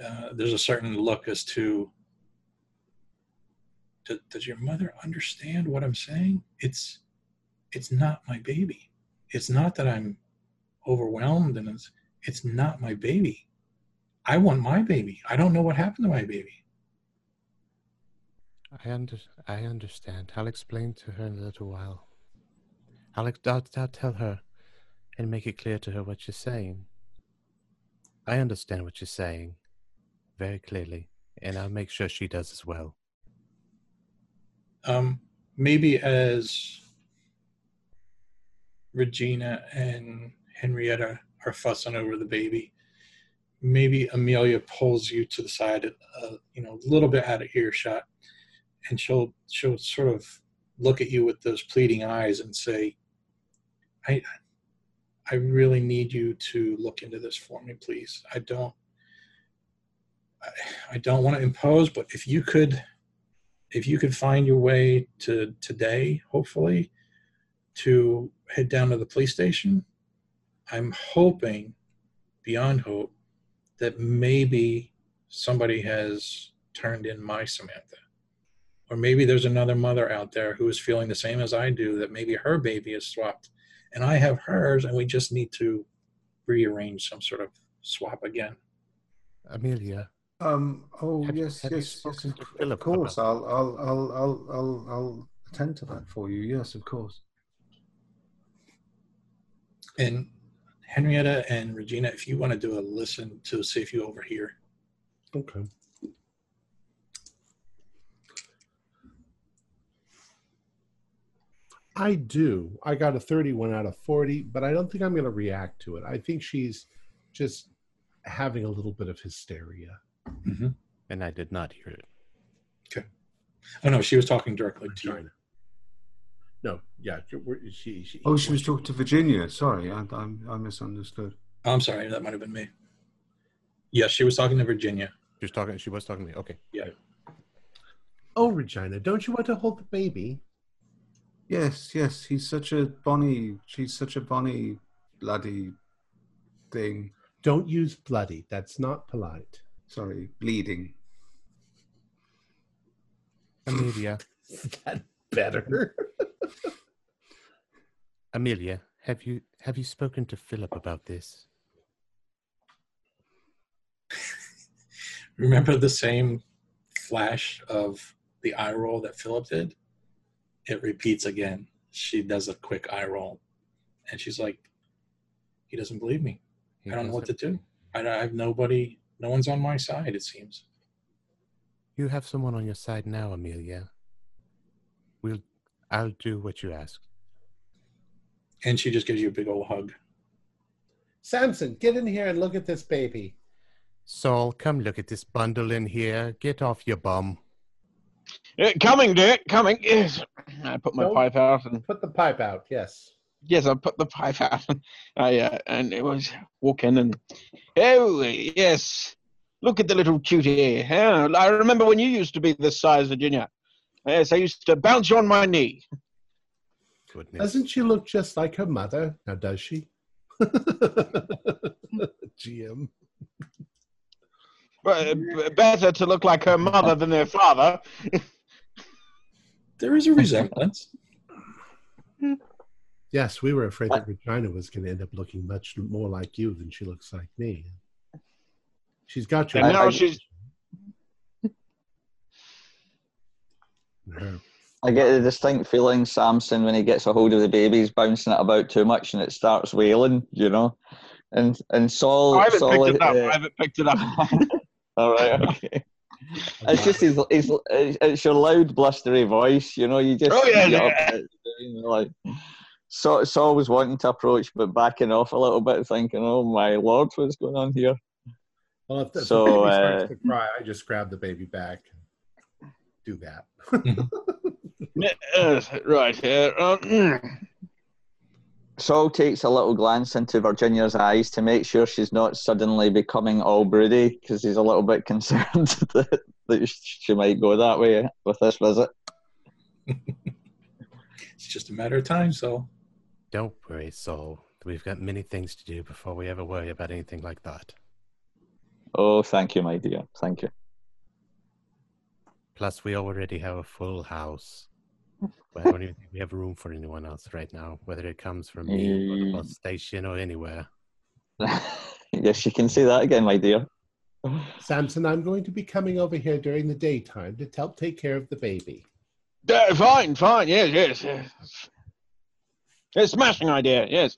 uh, "There's a certain look as to, "Do- does your mother understand what I'm saying? It's, it's not my baby. It's not that I'm overwhelmed, and it's, it's not my baby. I want my baby. I don't know what happened to my baby. I, under, I understand. I'll explain to her in a little while. I'll, I'll, I'll tell her and make it clear to her what you're saying. I understand what you're saying very clearly, and I'll make sure she does as well. Um, maybe as Regina and Henrietta are fussing over the baby, maybe Amelia pulls you to the side, uh, you know, a little bit out of earshot, and she'll she'll sort of look at you with those pleading eyes and say, I, I really need you to look into this for me, please. I don't, I, I don't want to impose, but if you could, if you could find your way to today, hopefully, to head down to the police station, I'm hoping, beyond hope, that maybe somebody has turned in my Samantha. Or maybe there's another mother out there who is feeling the same as I do, that maybe her baby is swapped and I have hers, and we just need to rearrange some sort of swap again. Amelia, Um, oh Have yes, have you yes, yes. Of, to of Philip course, I'll, I'll, I'll, I'll, I'll, I'll attend to that for you. Yes, of course. And Henrietta and Regina, if you want to do a listen to see if you overhear. Okay. I do. I got a 31 out of 40, but I don't think I'm going to react to it. I think she's just having a little bit of hysteria. Mm-hmm. and I did not hear it. Okay. Oh no, she was talking directly to you. China. No, yeah, she. she Oh, she was talking to Virginia. Sorry, I, I, I misunderstood. Oh, I'm sorry, that might have been me. Yes, she was talking to Virginia. She was talking. She was talking to me. Okay. Yeah. Oh, Regina, don't you want to hold the baby? Yes, yes. He's such a bonny. She's such a bonny bloody thing. Don't use bloody. That's not polite. Sorry, bleeding. Amelia, (laughs) Is that better? Amelia, have you have you spoken to Philip about this? (laughs) Remember the same flash of the eye roll that Philip did? It repeats again. She does a quick eye roll, and she's like, "He doesn't believe me. He I don't know what to do. I, I have nobody. No one's on my side. It seems." You have someone on your side now, Amelia. We'll. I'll do what you ask. And she just gives you a big old hug. Samson, get in here and look at this baby. Saul, come look at this bundle in here. Get off your bum. Uh, coming, Dick, coming. Yes. I put my Nope. pipe out and Put the pipe out. Yes. yes, I put the pipe out. (laughs) I uh, and it was walking and oh yes, look at the little cutie. Yeah, I remember when you used to be this size, Virginia. Yes, I used to bounce you on my knee. (laughs) Goodness. Doesn't she look just like her mother? Now, does she? (laughs) GM. But better to look like her mother than their father. (laughs) There is a resemblance. Yes, we were afraid that Regina was going to end up looking much more like you than she looks like me. She's got you. And now she's (laughs) Her. I get the distinct feeling, Samson, when he gets a hold of the baby, he's bouncing it about too much and it starts wailing, you know. And and Saul, I haven't Saul picked it up. uh, I haven't picked it up. all right, (laughs) okay. It's just his, his, it's your loud, blustery voice, you know. You just Oh, yeah, get up yeah. and like. So Saul was wanting to approach, but backing off a little bit, thinking, "Oh my lord, what's going on here?" Well, if the, So, the baby starts uh, to cry, I just grab the baby back. Do that. (laughs) Yes, right here. Um, mm. Saul takes a little glance into Virginia's eyes to make sure she's not suddenly becoming all broody because he's a little bit (laughs) concerned that, that she might go that way with this visit. (laughs) It's just a matter of time, so Don't worry, Saul. We've got many things to do before we ever worry about anything like that. Oh, thank you, my dear. Thank you. Plus, we already have a full house. I don't even think we have room for anyone else right now, whether it comes from me or the bus station or anywhere. (laughs) yes, you can say that again, my dear. Samson, I'm going to be coming over here during the daytime to help take care of the baby. Uh, fine, fine. Yes, yes, yes. It's a smashing idea. Yes.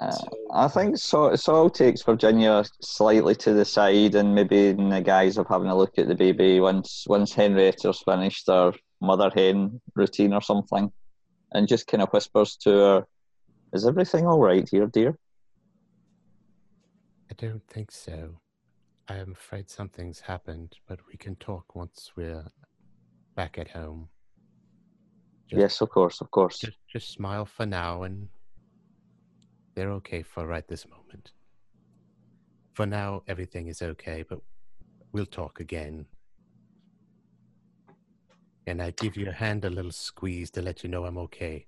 Uh, So- I think Saul, Saul takes Virginia slightly to the side and maybe in the guise of having a look at the baby once once Henrietta's finished her mother hen routine or something and just kind of whispers to her, Is everything all right here, dear? I don't think so. I am afraid something's happened, but we can talk once we're back at home. Just, Yes, of course, of course. Just, just smile for now, and they're okay for right this moment. For now, everything is okay, but we'll talk again. And I give your hand a little squeeze to let you know I'm okay.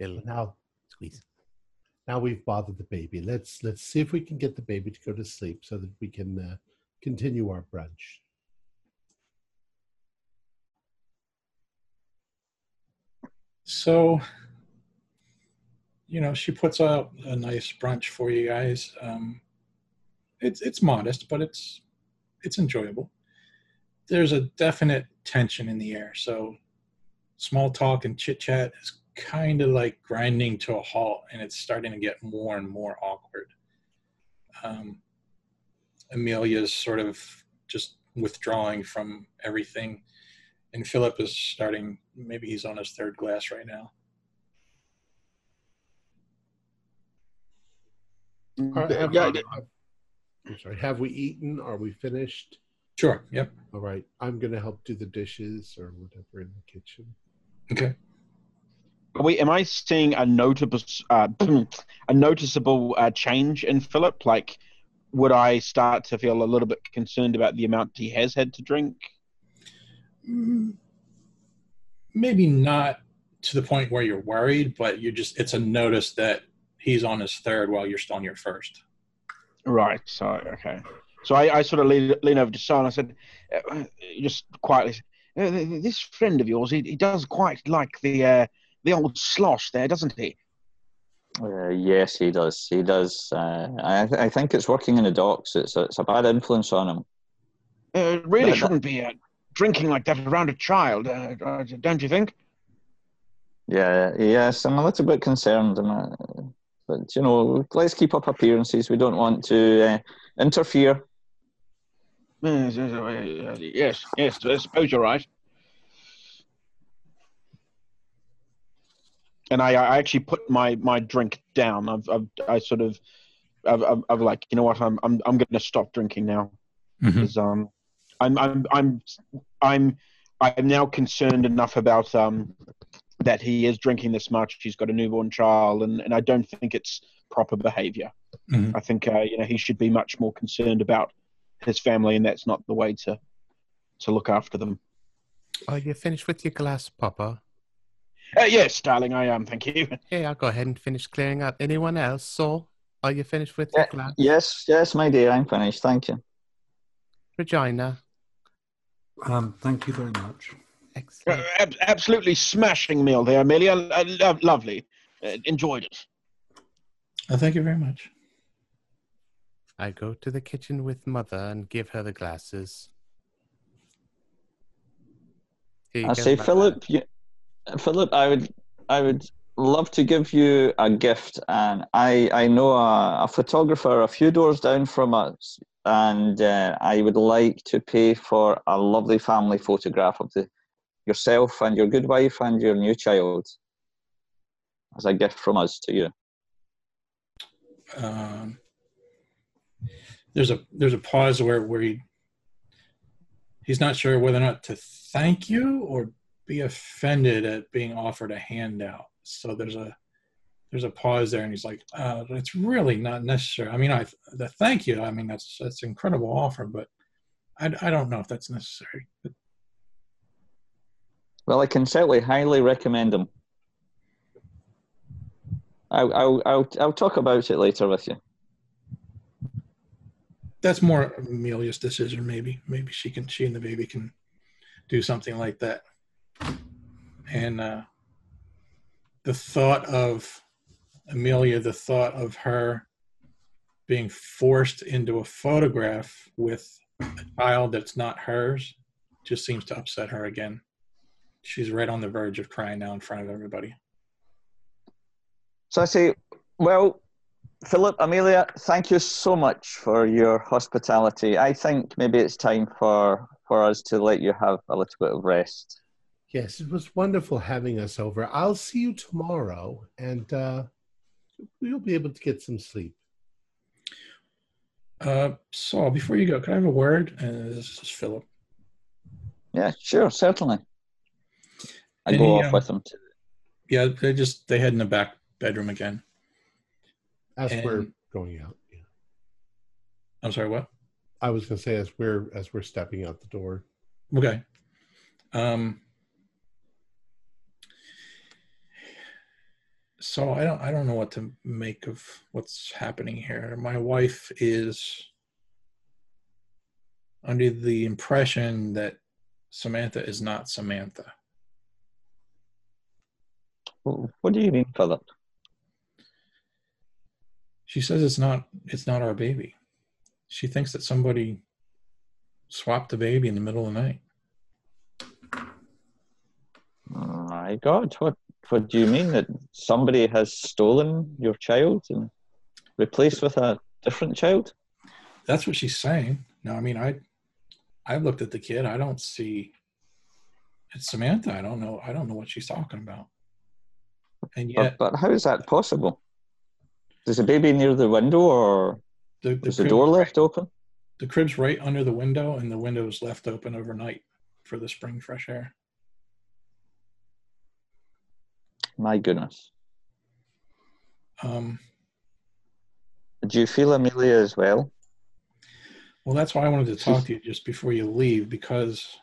Little Now, squeeze. now we've bothered the baby. Let's let's see if we can get the baby to go to sleep so that we can uh, continue our brunch. So, you know, she puts out a nice brunch for you guys. Um, it's it's modest, but it's it's enjoyable. There's a definite tension in the air, so small talk and chit chat is kind of like grinding to a halt, and it's starting to get more and more awkward. Um, Amelia's sort of just withdrawing from everything and Philip is starting. Maybe he's on his third glass right now. All right, have, Yeah, I'm sorry. Have we eaten? Are we finished? Sure. Yep. All right. I'm going to help do the dishes or whatever in the kitchen. Okay. Wait, am I seeing a notable, uh, (clears throat) a noticeable uh, change in Philip? Like, would I start to feel a little bit concerned about the amount he has had to drink? Mm, Maybe not to the point where you're worried, but you just it's a notice that he's on his third while you're still on your first. Right. So okay. So I, I sort of lean, lean over to Saul and I said, uh, just quietly, uh, "This friend of yours, he, he does quite like the uh, the old slosh there, doesn't he?" Uh, yes, he does. He does. Uh, I, I think it's working in the docks. It's a, it's a bad influence on him. Uh, really That- that- shouldn't be uh, drinking like that around a child, uh, uh, don't you think? Yeah, yes, I'm a little bit concerned. I'm, uh, but you know, let's keep up appearances. We don't want to uh, interfere. Yes, yes, yes, yes, I suppose you're right. And I, I actually put my, my drink down. I've, I've I sort of, I've, I've, I've like, you know what? I'm, I'm, I'm going to stop drinking now. because um, I'm I'm I'm I'm I'm now concerned enough about um that he is drinking this much. He's got a newborn child, and, and I don't think it's proper behavior. Mhm. I think uh, you know he should be much more concerned about his family, and that's not the way to to look after them. Are you finished with your glass, Papa? Uh, yes, darling, I am. Thank you. (laughs) Hey, I'll go ahead and finish clearing up. Anyone else? Saul, are you finished with your glass? Yes, yes, my dear, I'm finished. Thank you. Regina, Um, thank you very much. Uh, excellent. ab- absolutely smashing meal there, Amelia. Uh, lo- lovely. Uh, enjoyed it. Uh, thank you very much. I go to the kitchen with Mother and give her the glasses. I say, Philip, you, Philip, I would, I would love to give you a gift, and I, I know a, a photographer a few doors down from us, and uh, I would like to pay for a lovely family photograph of the yourself and your good wife and your new child as a gift from us to you. Um, there's a there's a pause where where he he's not sure whether or not to thank you or be offended at being offered a handout. So there's a there's a pause there, and he's like, uh, "It's really not necessary." I mean, I the thank you. I mean, that's that's an incredible offer, but I, I don't know if that's necessary. Well, I can certainly highly recommend them. I'll, I'll, I'll, I'll talk about it later with you. That's more Amelia's decision. Maybe maybe she can she and the baby can do something like that. And uh, the thought of Amelia, the thought of her being forced into a photograph with a child that's not hers, just seems to upset her again. She's right on the verge of crying now in front of everybody. So I say, well, Philip, Amelia, thank you so much for your hospitality. I think maybe it's time for, for us to let you have a little bit of rest. Yes, it was wonderful having us over. I'll see you tomorrow, and uh, you'll be able to get some sleep. Uh, Saul, before you go, can I have a word? Uh, this is Philip. Yeah, sure, certainly. I Any, go off um, with him. To, Yeah, they just they head in the back bedroom again. As we're going out. Yeah. I'm sorry, what? I was gonna say as we're as we're stepping out the door. Okay. Um, so I don't I don't know what to make of what's happening here. My wife is under the impression that Samantha is not Samantha. What do you mean, Philip? She says it's not it's not our baby. She thinks that somebody swapped the baby in the middle of the night. My God, what what do you mean that somebody has stolen your child and replaced with a different child? That's what she's saying. No, I mean I I looked at the kid. I don't see it's Samantha. I don't know. I don't know what she's talking about. And yet But, but how is that possible? Is the baby near the window or the, the, is the door left open? the crib's right under the window and the window is left open overnight for the spring fresh air. My goodness. Um, Do you feel Amelia as well? well, that's why I wanted to talk to you just before you leave because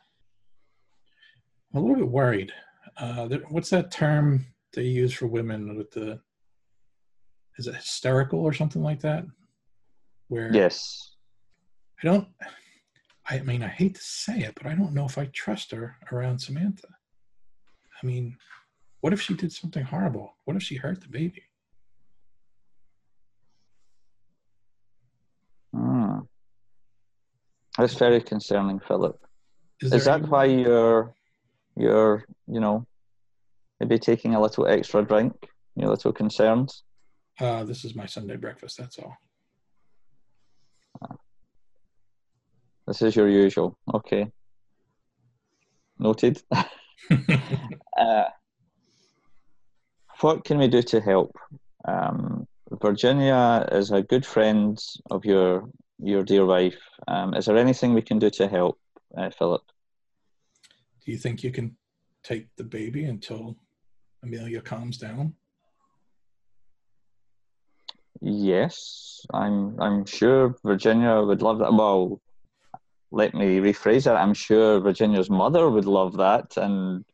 I'm a little bit worried. Uh, what's that term they use for women with the? Is it hysterical or something like that? Where Yes. I don't. I mean, I hate to say it, but I don't know if I trust her around Samantha. I mean, what if she did something horrible? What if she hurt the baby? Hmm. That's very concerning, Philip. Is, Is that any- why you're you're, you know, maybe taking a little extra drink? Your little concerns? Uh, this is my Sunday breakfast. That's all. This is your usual. Okay. Noted. (laughs) (laughs) uh, what can we do to help? Um, Virginia is a good friend of your your dear wife. Um, is there anything we can do to help, uh, Philip? Do you think you can take the baby until Amelia calms down? Yes, I'm. I'm sure Virginia would love that. Well, let me rephrase that. I'm sure Virginia's mother would love that, and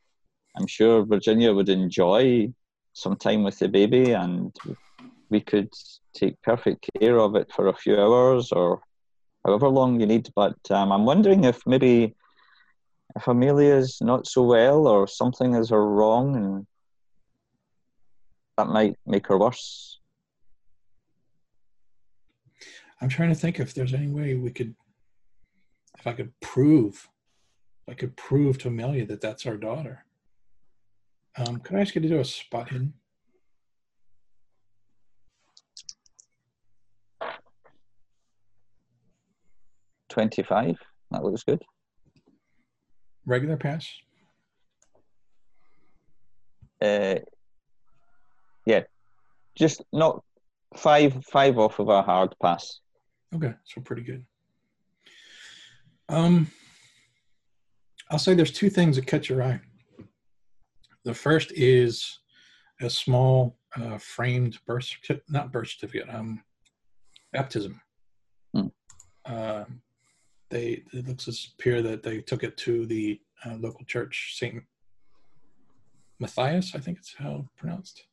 I'm sure Virginia would enjoy some time with the baby, and we could take perfect care of it for a few hours or however long you need. But um, I'm wondering if maybe if Amelia's not so well or something is wrong, and that might make her worse. I'm trying to think if there's any way we could, if I could prove, if I could prove to Amelia that that's our daughter. Um, could I ask you to do a spot hidden? Twenty-five. That looks good. Regular pass? Uh, yeah, just not five five off of a hard pass. Okay, so pretty good. Um, I'll say there's two things that catch your eye. The first is a small uh, framed birth certificate, not birth certificate, um, baptism. Hmm. Uh, they it looks as appear that they took it to the uh, local church, Saint Matthias, I think it's how pronounced.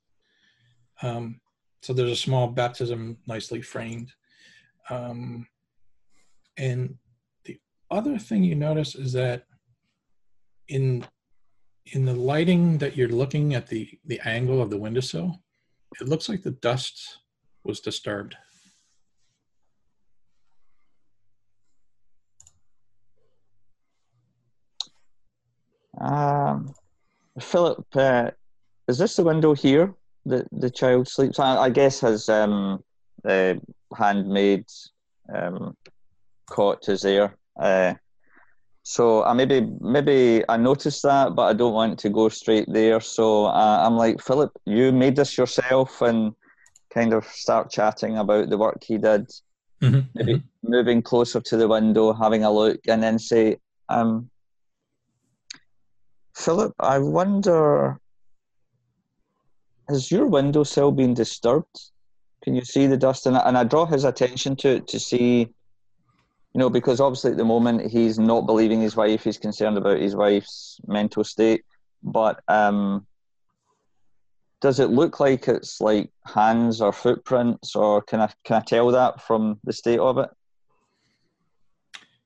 Um, so there's a small baptism, nicely framed. Um, and the other thing you notice is that in in the lighting that you're looking at the the angle of the windowsill, it looks like the dust was disturbed. Um, Philip, uh, is this the window here that the child sleeps? I, I guess his um, uh, handmaid um, cot is there. Uh, so I maybe maybe I noticed that, but I don't want to go straight there. So uh, I'm like, Philip, you made this yourself, and kind of start chatting about the work he did. Mhm, maybe mhm. moving closer to the window, having a look, and then say, um, Philip, I wonder, has your windowsill been disturbed? Can you see the dust? And, I- and I draw his attention to it to see, you know, because obviously at the moment he's not believing his wife, he's concerned about his wife's mental state. But um, does it look like it's like hands or footprints, or can I can I tell that from the state of it?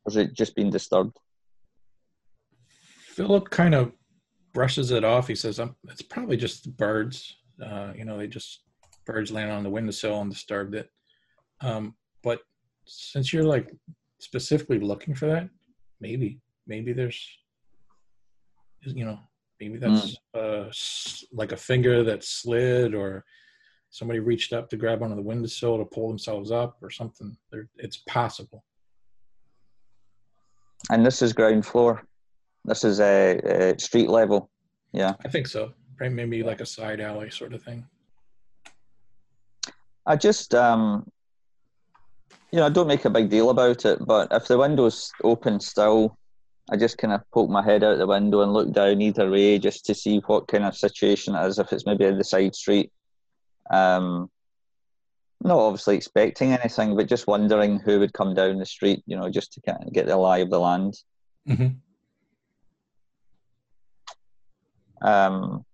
Or has it just been disturbed? Philip kind of brushes it off. He says, "It's probably just birds. Uh, you know, they just birds landed on the windowsill and disturbed it." Um, but since you're like specifically looking for that, maybe, maybe there's, you know, maybe that's uh, like a finger that slid, or somebody reached up to grab onto the windowsill to pull themselves up, or something. There, it's possible. And this is ground floor. This is a uh, uh, street level. Yeah. I think so. Right? Maybe like a side alley sort of thing. I just, um, you know, I don't make a big deal about it, but if the window's open still, I just kind of poke my head out the window and look down either way just to see what kind of situation it is, if it's maybe in the side street. Um, not obviously expecting anything, but just wondering who would come down the street, you know, just to kind of get the lie of the land. hmm um,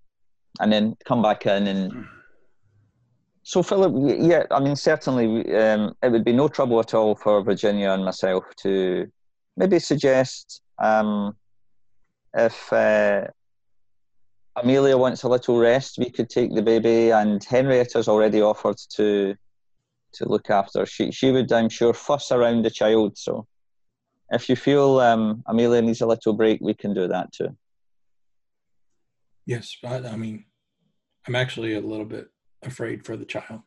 and then come back in and so Philip, yeah, I mean certainly um, it would be no trouble at all for Virginia and myself to maybe suggest um, if uh, Amelia wants a little rest, we could take the baby, and Henrietta's already offered to to look after. She she would, I'm sure, fuss around the child. So if you feel um, Amelia needs a little break, we can do that too. Yes, but I mean, I'm actually a little bit afraid for the child.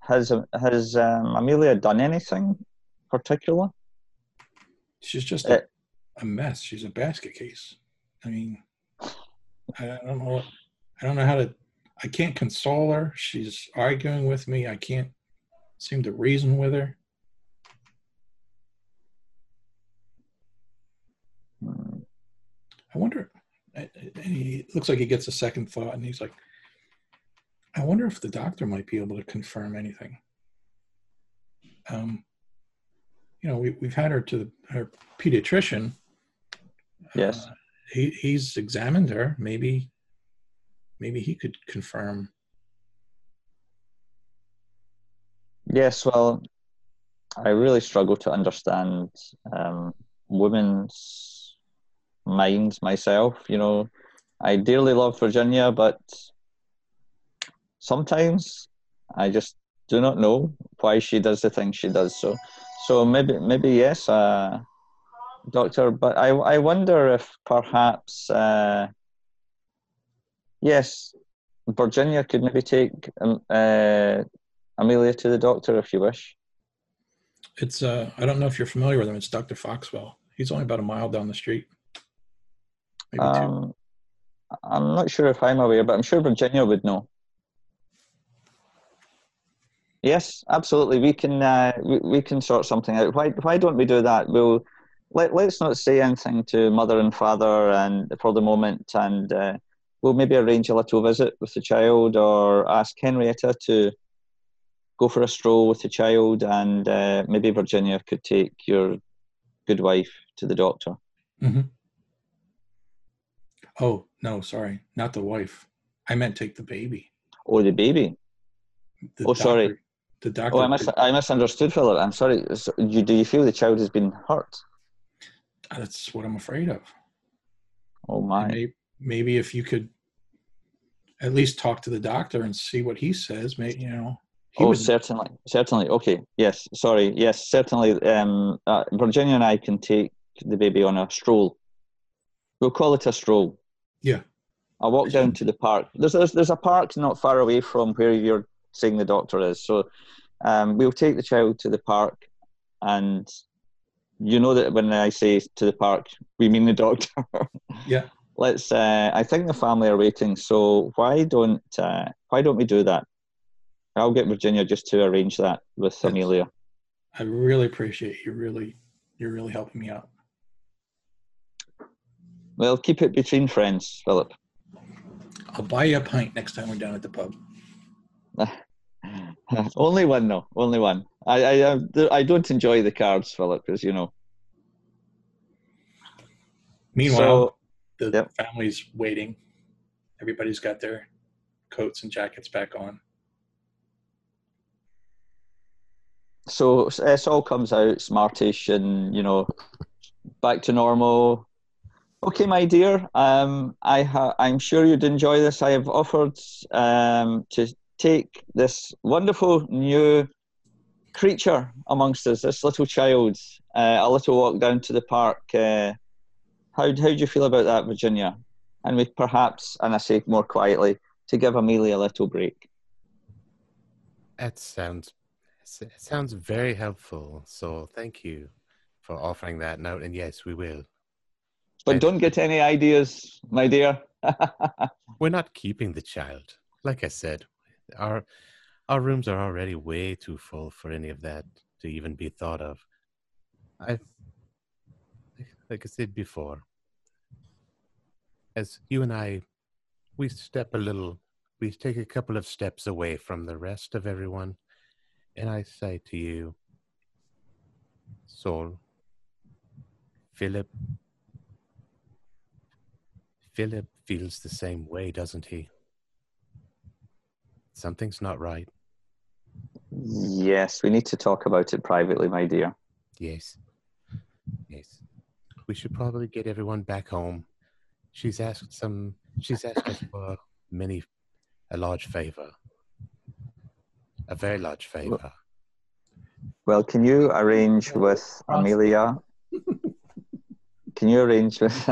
Has has um, Amelia done anything particular? She's just a, a mess. She's a basket case. I mean, I don't know. what- I don't know how to. I can't console her. She's arguing with me. I can't seem to reason with her. Hmm. I wonder. And He looks like he gets a second thought, and he's like, "I wonder if the doctor might be able to confirm anything." Um, you know, we we've had her to the, her pediatrician. Yes. Uh, he he's examined her. Maybe, maybe he could confirm. Yes, well, I really struggle to understand um, women's minds myself. You know, I dearly love Virginia, but sometimes I just do not know why she does the things she does. So, so maybe, maybe yes, uh, doctor. But I, I wonder if perhaps, uh, yes, Virginia could maybe take um, uh, Amelia to the doctor if you wish. It's uh, I don't know if you're familiar with him. It's Doctor Foxwell. He's only about a mile down the street. Maybe two. Um, I'm not sure if I'm aware, but I'm sure Virginia would know. Yes, absolutely. We can uh, we, we can sort something out. Why why don't we do that? We'll let let's not say anything to mother and father and for the moment, and uh, we'll maybe arrange a little visit with the child, or ask Henrietta to go for a stroll with the child, and uh, maybe Virginia could take your good wife to the doctor. hmm Oh no, sorry, not the wife. I meant take the baby. Or the baby. The Oh, sorry. The doctor. Oh, I, mis- I misunderstood, Philip. I'm sorry. So you, do you feel the child has been hurt? That's what I'm afraid of. Oh my! Maybe, maybe if you could at least talk to the doctor and see what he says, maybe you know. He oh, would, certainly, certainly. Okay, yes. Sorry, yes, certainly. Um, uh, Virginia and I can take the baby on a stroll. We'll call it a stroll. Yeah. I'll walk down to the park. There's, there's there's a park not far away from where you're saying the doctor is. So, um, we'll take the child to the park, and you know that when I say to the park, we mean the doctor. (laughs) Yeah. Let's. Uh, I think the family are waiting. So why don't uh, why don't we do that? I'll get Virginia just to arrange that with. Amelia. I really appreciate you. Really, you're really helping me out. Well, keep it between friends, Philip. I'll buy you a pint next time we're down at the pub. (laughs) only one, though. Only one. I, I, uh, I, I don't enjoy the cards, Philip, as you know. Meanwhile, the yep. family's waiting. Everybody's got their coats and jackets back on. So it all comes out smartish and you know back to normal. Okay, my dear. Um, I ha- I'm sure you'd enjoy this. I have offered um, to take this wonderful new creature amongst us, this little child, uh, a little walk down to the park. Uh, how how do you feel about that, Virginia? And we perhaps, and I say more quietly, to give Amelia a little break. That sounds it sounds very helpful. So thank you for offering that note. And yes, we will. But don't get any ideas, my dear. (laughs) We're not keeping the child. Like I said, our our rooms are already way too full for any of that to even be thought of. I like I said before, as you and I, we step a little, we take a couple of steps away from the rest of everyone, and I say to you, Saul, Philip, Philip feels the same way, doesn't he? Something's not right. yes, we need to talk about it privately, my dear. Yes. Yes. We should probably get everyone back home. She's asked some she's asked us for many a large favor. A very large favor. Well, can you arrange with Amelia? (laughs) Can you arrange with?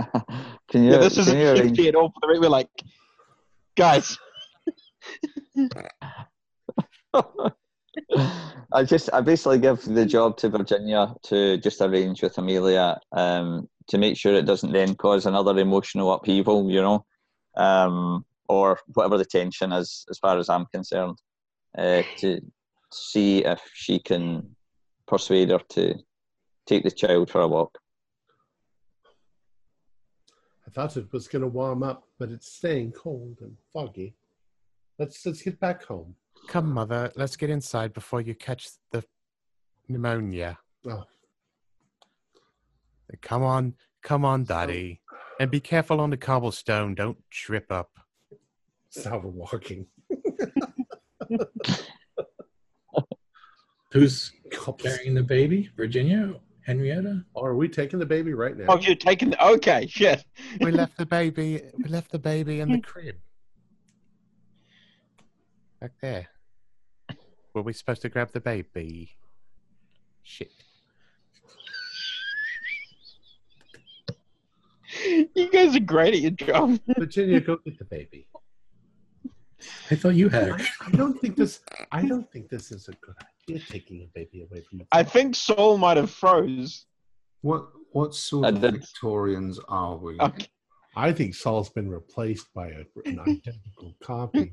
Can you? Yeah, this is a arrange? at all for the way We're like, guys, (laughs) I just I basically give the job to Virginia to just arrange with Amelia um, to make sure it doesn't then cause another emotional upheaval, you know, um, or whatever the tension is, as far as I'm concerned, uh, to see if she can persuade her to take the child for a walk. I thought it was going to warm up, but it's staying cold and foggy. Let's let's get back home. Come, mother, let's get inside before you catch the pneumonia. Oh, Come on, come on, daddy. And be careful on the cobblestone. Don't trip up. Stop walking. (laughs) (laughs) Who's carrying the baby? Virginia? Henrietta? Oh, are we taking the baby right now? oh, you're taking. The okay, shit. We left the (laughs) baby. We left the baby in the crib. Back there. Were we supposed to grab the baby? Shit. You guys are great at your job. Virginia, go get the baby. I thought you had I. I don't think this. I don't think this is a good idea. Taking a baby away from. the I think Saul might have froze. What what sort I of. Victorians are we? Okay. I think Saul's been replaced by a, an (laughs) identical copy.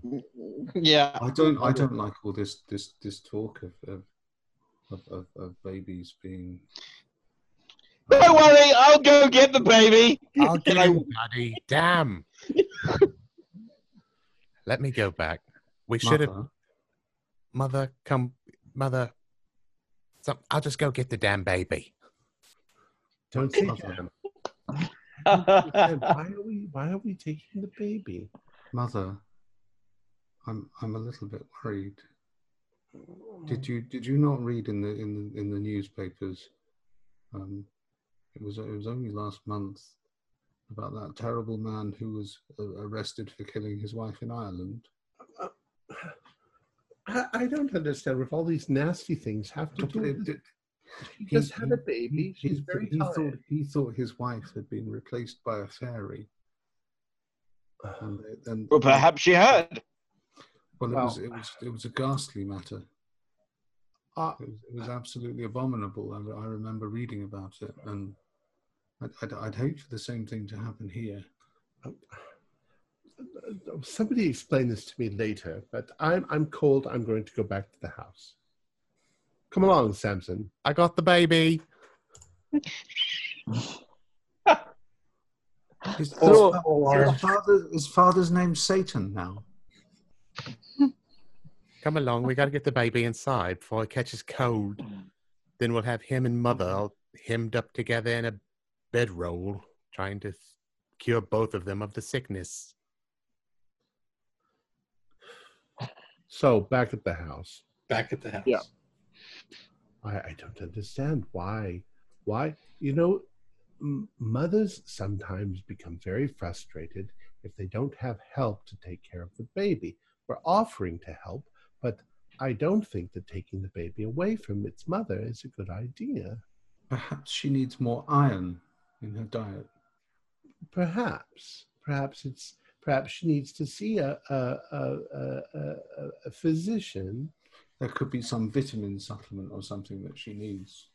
Yeah. I don't I don't like all this this this talk of of of, of, of babies being. Don't worry, I'll go get the baby. I'll get Can I- him, Daddy. Damn. Let me go back. We should have. Mother, Mother, come. Mother. So, I'll just go get the damn baby. Don't say Mother. that. Why are we? Why are we taking the baby? mother, I'm I'm a little bit worried. Did you did you not read in the in the in the newspapers? Um, it was it was only last month about that terrible man who was uh, arrested for killing his wife in Ireland. I, I don't understand what all these nasty things have to do. It- with it- She just had a baby. he- She's he- very he thought he thought his wife had been replaced by a fairy, and (sighs) then Well, perhaps she had. well, it Well- was it was it was a ghastly matter. Uh, It was, it was absolutely abominable. I, I remember reading about it, and I'd, I'd, I'd hate for the same thing to happen here. Somebody explain this to me later, but I'm I'm cold. I'm going to go back to the house. Come along, Samson. I got the baby. (laughs) His, His, father, his father's name's Satan now. Come along. We got to get the baby inside before it catches cold. Then we'll have him and mother all hemmed up together in a bedroll, trying to cure both of them of the sickness. So back at the house. Back at the house. Yeah. I, I don't understand why. Why? You know, m- mothers sometimes become very frustrated if they don't have help to take care of the baby. We're offering to help, but I don't think that taking the baby away from its mother is a good idea. Perhaps she needs more iron in her diet. Perhaps, perhaps it's perhaps she needs to see a a a, a, a, a physician. There could be some vitamin supplement or something that she needs.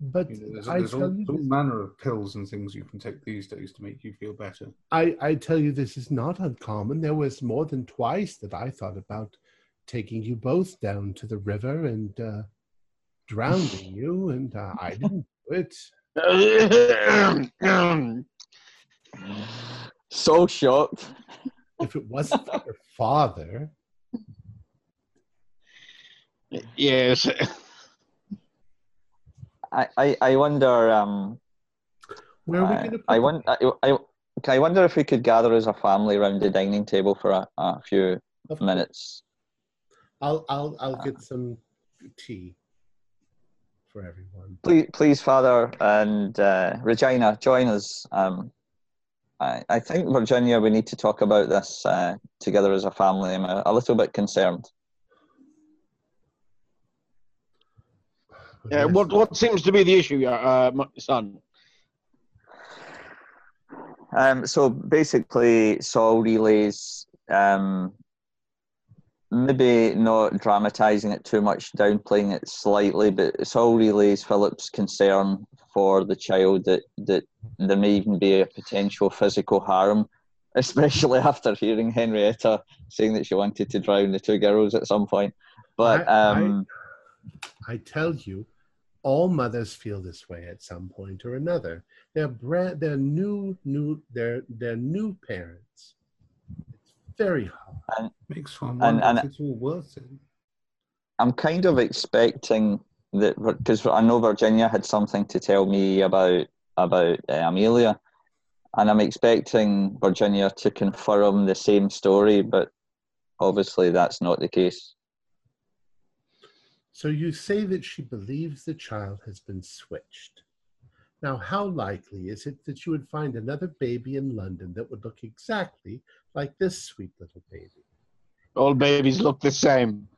But You know, there's I there's tell all, you, all this, manner of pills and things you can take these days to make you feel better. I I tell you this is not uncommon. There was more than twice that I thought about taking you both down to the river and uh, drowning you, and uh, I didn't do it. So shocked. If it wasn't for your father, yes. I, I, I wonder. Um, where are we I, going to put I, the won- I, I, I wonder if we could gather as a family around the dining table for a, a few Of minutes. I'll I'll I'll get some tea for everyone. Please, please, Father and uh, Regina, join us. Um, I, I think Virginia, we need to talk about this uh, together as a family. I'm a, a little bit concerned. Yeah, what what seems to be the issue, uh, son? Um, so basically, Saul relays, um, maybe not dramatizing it too much, downplaying it slightly, but Saul relays Philip's concern for the child that, that there may even be a potential physical harm, (laughs) especially after hearing Henrietta saying that she wanted to drown the two girls at some point. But I- I- um, I tell you, all mothers feel this way at some point or another. They're brand, they're new, new, they're they're new parents. It's very hard. Makes one And- wonder and- it's all worth it. I'm kind of expecting that because I know Virginia had something to tell me about about uh, Amelia, and I'm expecting Virginia to confirm the same story, but obviously that's not the case. So you say that she believes the child has been switched. Now, how likely is it that you would find another baby in London that would look exactly like this sweet little baby? All babies look the same.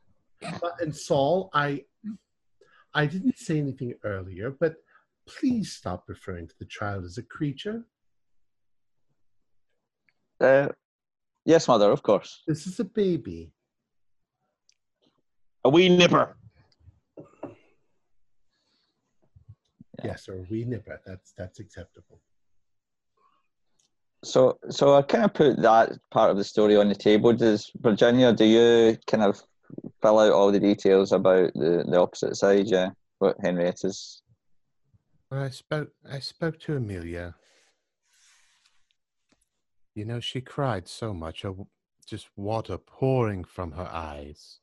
But, and Saul, I, I didn't say anything earlier, but please stop referring to the child as a creature. Uh, yes, mother, of course. This is a baby. A wee nipper. Yes, or a wee nipper. That's that's acceptable. So, so I kind of put that part of the story on the table. Does Virginia? Do you kind of fill out all the details about the, the opposite side? Yeah, what Henrietta's. Well, I spoke. I spoke to Amelia. You know, she cried so much, her just water pouring from her eyes.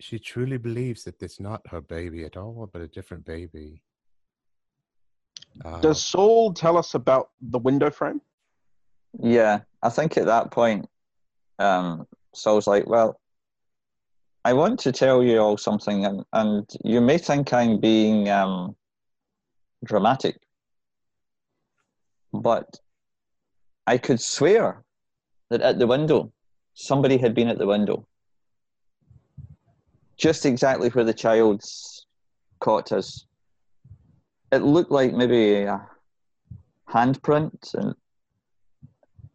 She truly believes that it's not her baby at all, but a different baby. Uh, Does Saul tell us about the window frame? Yeah, I think at that point, um, Saul's like, "Well, I want to tell you all something, and, and you may think I'm being um, dramatic, but I could swear that at the window, somebody had been at the window, just exactly where the child's caught is. It looked like maybe a handprint and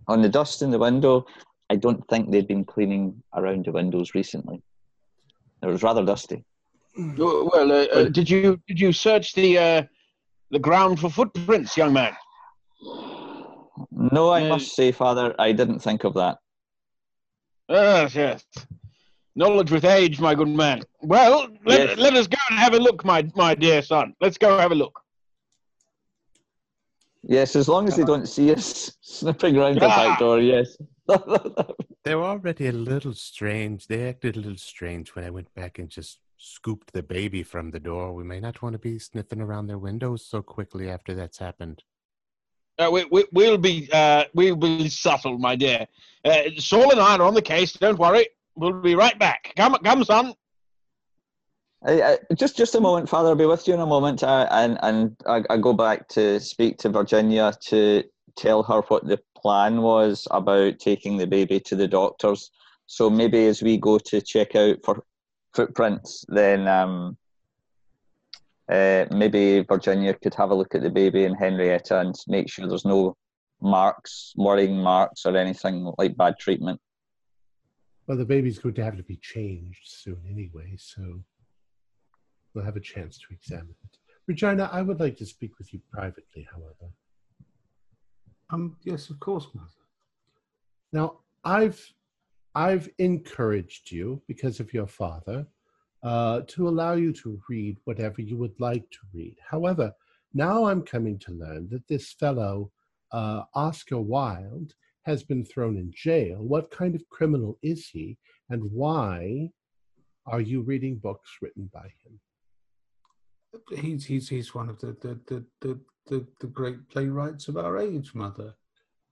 on the dust in the window, I don't think they'd been cleaning around the windows recently. It was rather dusty. Well, uh, uh, did you did you search the uh, the ground for footprints, young man? No, I Yeah. must say, Father, I didn't think of that. Yes, yes. Knowledge with age, my good man. Well, let, Yes. let us go and have a look, my my dear son. Let's go have a look. Yes, as long as they don't see us (laughs) snipping around the Ah. back door, yes. (laughs) They were already a little strange. They acted a little strange when I went back and just scooped the baby from the door. We may not want to be sniffing around their windows so quickly after that's happened. Uh, we, we, we'll be uh, we'll be subtle, my dear. Uh, Saul and I are on the case. Don't worry. We'll be right back. Come, come, son. I, I, just just a moment, Father. I'll be with you in a moment. I, and and I, I go back to speak to Virginia to tell her what the plan was about taking the baby to the doctors. So maybe as we go to check out for footprints, then um, uh, maybe Virginia could have a look at the baby and Henrietta and make sure there's no marks, worrying marks, or anything like bad treatment. Well, the baby's going to have to be changed soon anyway, so we'll have a chance to examine it. Regina, I would like to speak with you privately, however. Um, yes, of course, mother. Now, I've I've encouraged you because of your father uh, to allow you to read whatever you would like to read. However, now I'm coming to learn that this fellow uh, Oscar Wilde has been thrown in jail. What kind of criminal is he, and why are you reading books written by him? He's he's he's one of the the the the, the, the great playwrights of our age, mother.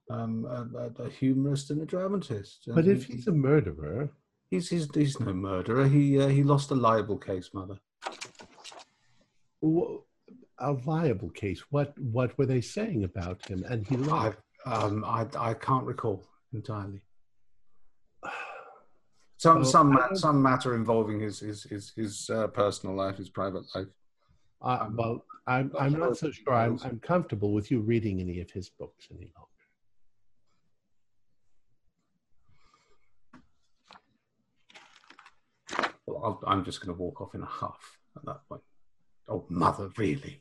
Um, a, a, a humorist and a dramatist. And But if he- he's a murderer, he's he's, he's no murderer. He uh, he lost a libel case, mother. a liable case. What what were they saying about him? And he lied. Um I I can't recall entirely. (sighs) Some Well, some I some matter involving his his his, his uh, personal life, his private life. Uh, well, I'm I'm not so sure. I'm I'm comfortable with you reading any of his books any longer. Well, I'll, I'm just going to walk off in a huff at that point. Oh, mother, really?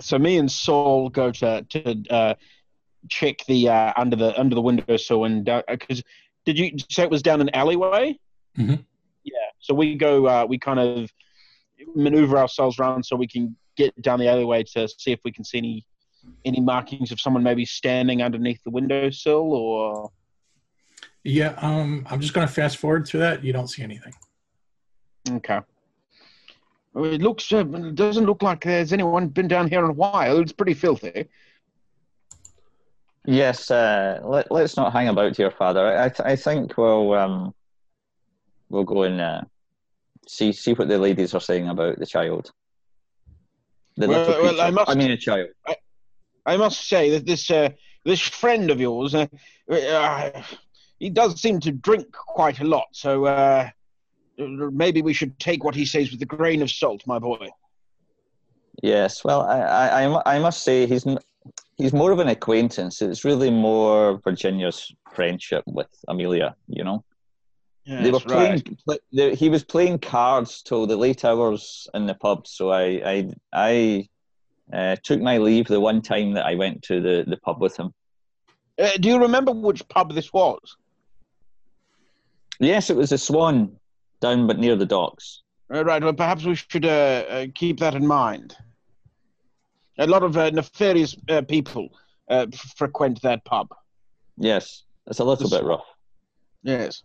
So me and Saul go to to uh, check the uh, under the under the windowsill and because did you say it was down an alleyway? Mhm. Yeah. So we go. Uh, we kind of maneuver ourselves around so we can get down the alleyway to see if we can see any any markings of someone maybe standing underneath the windowsill or. Yeah, um, I'm just going to fast forward through that. You don't see anything. Okay. It looks. Uh, it doesn't look like there's anyone been down here in a while. It's pretty filthy. Yes, uh, let, let's not hang about here, Father. I, I, th- I think we'll um, we'll go and uh, see see what the ladies are saying about the child. The Well, little well, I must- I mean, a child. I must say that this uh, this friend of yours, uh, uh, he does seem to drink quite a lot. So uh, maybe we should take what he says with a grain of salt, my boy. Yes. Well, I, I, I must say he's he's more of an acquaintance. It's really more Virginia's friendship with Amelia. You know, they were playing. right. Play, they, he was playing cards till the late hours in the pub. So I I I uh, took my leave the one time that I went to the, the pub with him. Uh, do you remember which pub this was? Yes, it was the Swan down but near the docks. Uh, right. Well, perhaps we should uh, uh, keep that in mind. A lot of uh, nefarious uh, people uh, f- frequent that pub. Yes, it's a little The bit rough. Yes.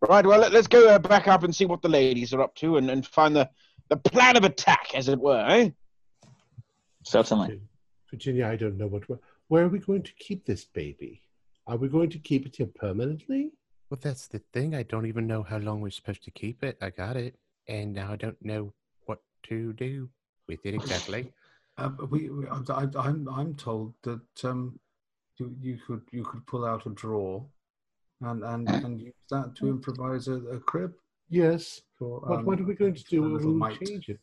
Right. Well, let, us go uh, back up and see what the ladies are up to, and, and find the the plan of attack, as it were. Eh? Certainly. Virginia, I don't know what. Where are we going to keep this baby? Are we going to keep it here permanently? Well, that's the thing. I don't even know how long we're supposed to keep it. I got it, and now I don't know what to do with it exactly. (laughs) But we, we I, I, I'm I'm told that um, you, you could you could pull out a drawer, and and (laughs) and use that to improvise a, a crib. Yes. For, But what um, are we going to do when we change it?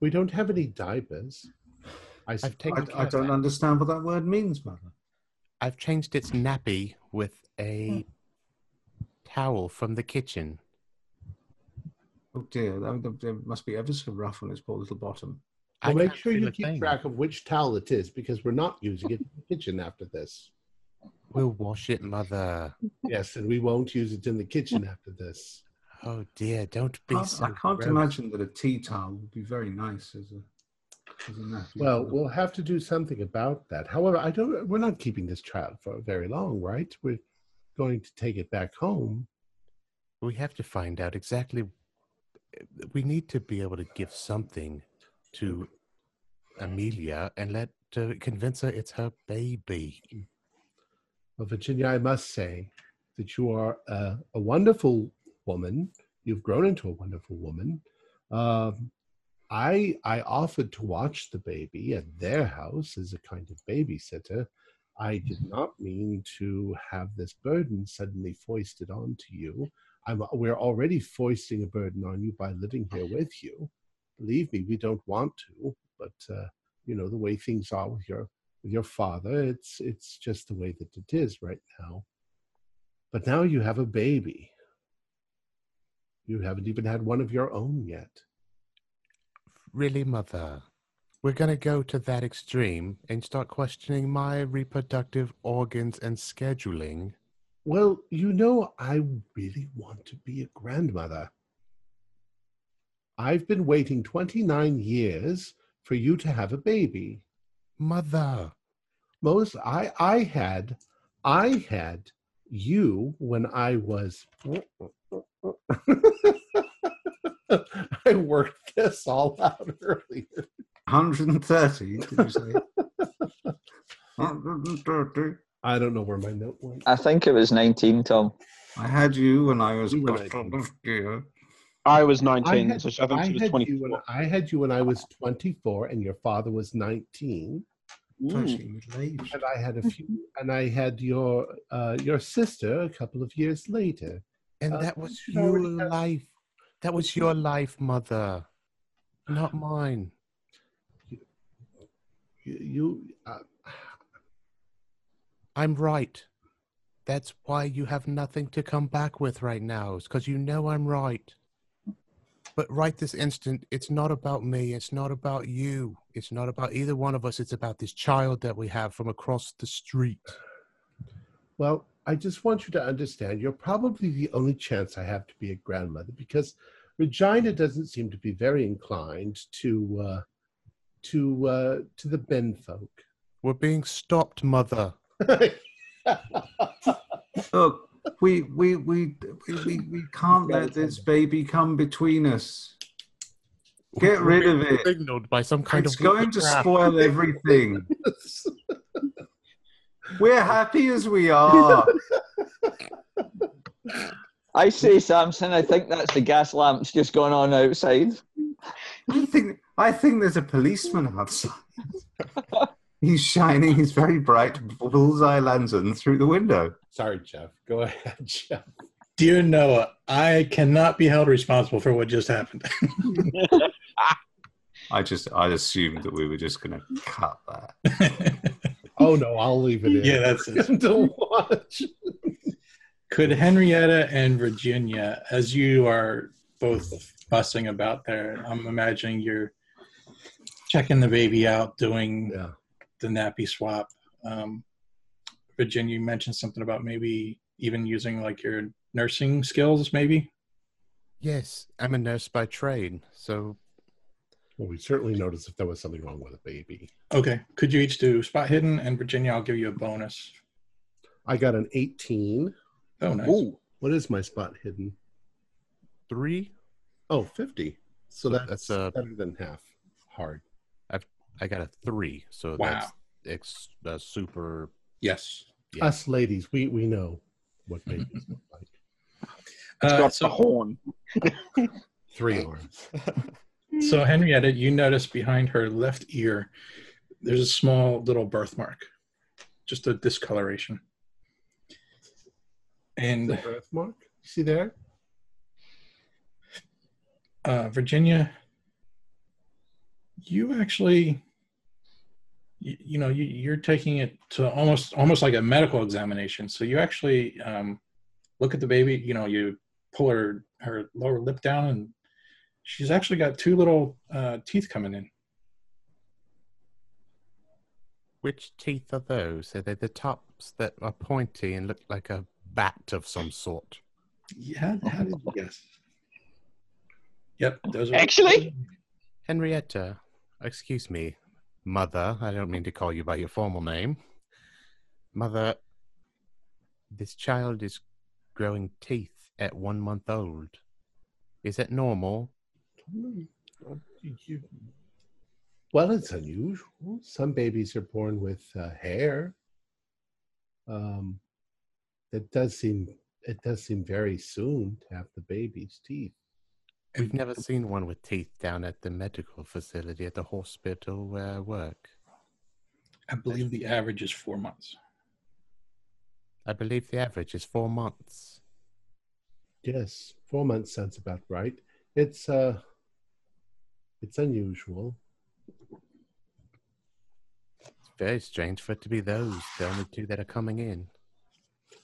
We don't have any diapers. I, I've taken. I, I don't understand what that word means, mother. I've changed its nappy with a towel from the kitchen. Oh dear, that, that, that must be ever so rough on its poor little bottom. Well, I make sure you keep thing. track of which towel it is because we're not using it in the kitchen after this. We'll wash it, mother. Yes, and we won't use it in the kitchen after this. Oh dear, don't be Can't- so I can't gross. imagine that a tea towel would be very nice as a as a. Well, we'll have to do something about that. However, I don't. We're not keeping this child for very long, right? We're going to take it back home. We have to find out exactly. We need to be able to give something to Amelia and let convince her it's her baby. Well, Virginia, I must say that you are a, a wonderful woman. You've grown into a wonderful woman. Um, I I offered to watch the baby at their house as a kind of babysitter. I did not mean to have this burden suddenly foisted onto you. I'm, we're already foisting a burden on you by living here with you. Believe me, we don't want to, but uh, you know the way things are with your with your father, it's it's just the way that it is right now. But now you have a baby. You haven't even had one of your own yet. Really, mother? We're gonna go to that extreme and start questioning my reproductive organs and scheduling. Well, you know, I really want to be a grandmother. I've been waiting 29 years for you to have a baby. Mother, Most I I had I had you when I was (laughs) I worked this all out (laughs) earlier. 130, did you say? (laughs) 130. I don't know where my note went. I think it was 19, Tom. I had you when I was You were a nineteen. year. I was I 19, had, so I think I she was had 24. you when I had you when I was 24 and your father was 19 Actually, and I had a few (laughs) and I had your uh, your sister a couple of years later. and Uh, that was your already have- life. That was your life, mother, not mine. You, you uh, I'm right. That's why you have nothing to come back with right now, is because you know I'm right. But right this instant, it's not about me. It's not about you. It's not about either one of us. It's about this child that we have from across the street. Well, I just want you to understand you're probably the only chance I have to be a grandmother because Regina doesn't seem to be very inclined to uh, to uh, to the Ben folk. We're being stopped, mother. (laughs) Look, we, we, we, we, we, we can't let this baby come between us. Get We're rid of it. Signaled by some kind It's of going to witchcraft. spoil everything. (laughs) We're happy as we are. I say, Samson, I think that's the gas lamps just going on outside. I think I think there's a policeman outside. He's shining his very bright bullseye lantern through the window. Sorry, Jeff. Go ahead, (laughs) Jeff. Dear Noah, I cannot be held responsible for what just happened. (laughs) I just I assumed that we were just going to cut that. (laughs) Oh no, I'll leave it in. yeah, that's it. to watch. Could Henrietta and Virginia, as you are both fussing about there, I'm imagining you're checking the baby out, doing Yeah. the nappy swap. Um, Virginia, you mentioned something about maybe even using like your nursing skills, maybe. Yes, I'm a nurse by trade, so Well, we certainly noticed if there was something wrong with a baby. Okay. Could you each do spot hidden? And Virginia, I'll give you a bonus. I got an 18. Oh, nice. Ooh, what is my spot hidden? three. Oh, 50. So So that's, that's, uh, better than half. Hard. I've I got a three, so Wow. that's ex, uh, super. Yes. Yeah. Us ladies, we, we know what babies look like. It's Uh, got so, the horn. (laughs) Three arms. (laughs) so Henrietta, you notice behind her left ear, there's a small little birthmark, just a discoloration. And The And birthmark. See there? Uh, Virginia, you actually, you, you know, you, you're taking it to almost almost like a medical examination. So you actually um, look at the baby. You know, you pull her her lower lip down, and she's actually got two little uh, teeth coming in. Which teeth are those? Are they the tops that are pointy and look like a bat of some sort? Yeah, how did you guess? Yep, those are Actually? Henrietta, excuse me, mother. I don't mean to call you by your formal name. Mother, this child is growing teeth at one month old. Is that normal? Well, it's unusual. Some babies are born with uh, hair. Um, it does seem it does seem very soon to have the baby's teeth. We've never (laughs) seen one with teeth down at the medical facility at the hospital where I work. I believe the average is four months. I believe the average is four months. Yes, four months sounds about right. It's uh, it's unusual. It's very strange for it to be those, the only two that are coming in.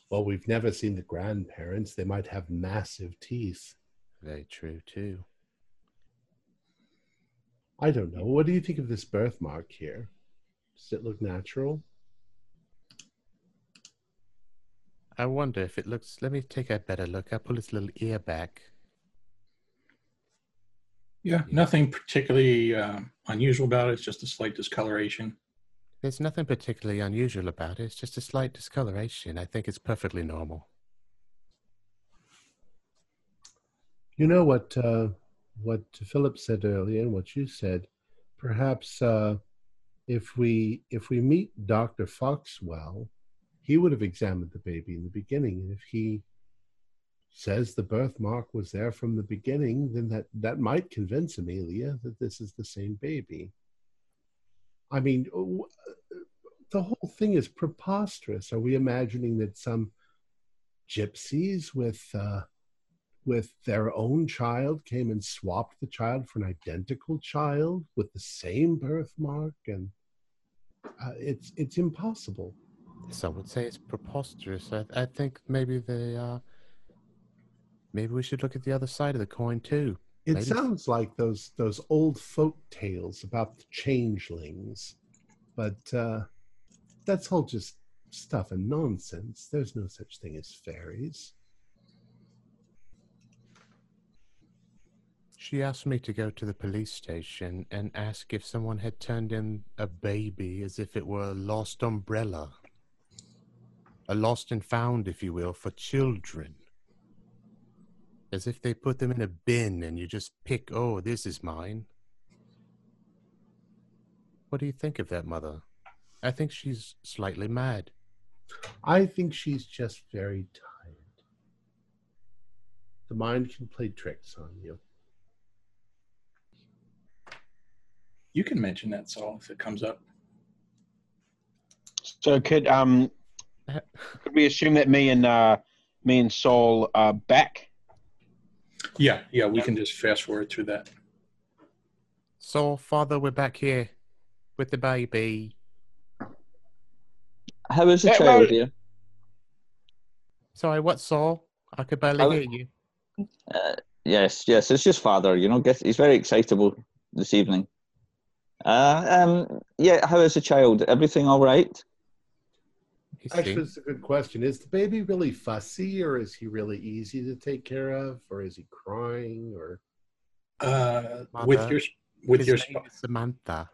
Well, we've never seen the grandparents. They might have massive teeth. Very true, too. I don't know. What do you think of this birthmark here? Does it look natural? I wonder if it looks. Let me take a better look. I'll pull its little ear back. Yeah, Yeah. nothing particularly uh, unusual about it. It's just a slight discoloration. There's nothing particularly unusual about it. It's just a slight discoloration. I think it's perfectly normal. You know what uh, what Philip said earlier and what you said. Perhaps uh, if we if we meet Doctor Foxwell, he would have examined the baby in the beginning, and if he says the birthmark was there from the beginning, then that that might convince Amelia that this is the same baby. I mean, the whole thing is preposterous. Are we imagining that some gypsies with uh, with their own child came and swapped the child for an identical child with the same birthmark and uh, it's it's impossible Some would say it's preposterous. I, I think maybe they uh maybe we should look at the other side of the coin too. it sounds like those those old folk tales about the changelings but uh that's all just stuff and nonsense there's no such thing as fairies She asked me to go to the police station and ask if someone had turned in a baby as if it were a lost umbrella. A lost and found, if you will, for children. As if they put them in a bin and you just pick, oh, this is mine. What do you think of that, Mother? I think she's slightly mad. i think she's just very tired the mind can play tricks on you You can mention that, Saul, if it comes up. So could um (laughs) could we assume that me and uh me and Saul are back? Yeah, yeah, we can just fast forward through that. So, Father, we're back here with the baby. How is the Yeah, child well- here? Sorry, what, Saul? I could barely How- hear you. Uh, yes, yes, it's just father. You know, get, he's very excitable this evening. Uh, um, yeah. How is the child? Everything all right? He Actually, it's a good question. Is the baby really fussy, or is he really easy to take care of, or is he crying, or Uh, with your with His your name sp- is Samantha.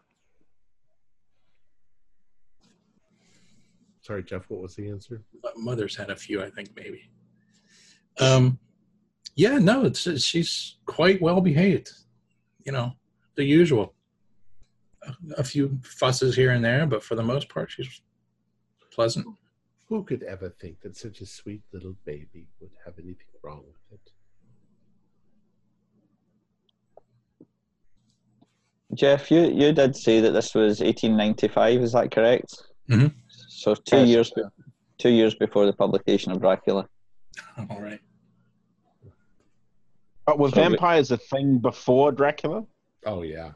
sorry, Jeff? What was the answer? mother's had a few, I think maybe. Um, yeah, no, it's it's- she's quite well behaved. You know, the usual. A, a few fusses here and there, but for the most part, she's pleasant. Who could ever think that such a sweet little baby would have anything wrong with it? Jeff, you you did say that this was 1895. Is that correct? Mhm. So two Yes. years be- two years before the publication of Dracula. (laughs) All right. But were So we- vampires a thing before Dracula? Oh yeah,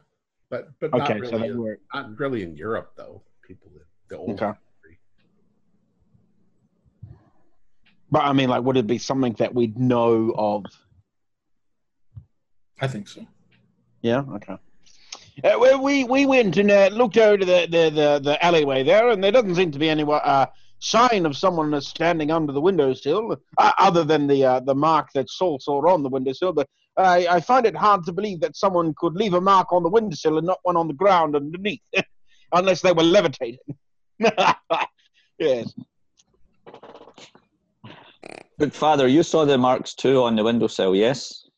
but but Okay, not so really. they were not really in Europe though. People that the old. Okay. But I mean, like, would it be something that we'd know of? I think so. Yeah. Okay. Uh, we we went and uh, looked over the, the, the, the alleyway there, and there doesn't seem to be any uh, sign of someone uh, standing under the windowsill, uh, other than the uh, the mark that Saul saw on the windowsill. But I, I find it hard to believe that someone could leave a mark on the windowsill and not one on the ground underneath, (laughs) unless they were levitating. (laughs) yes. Good father, you saw the marks too on the windowsill, yes?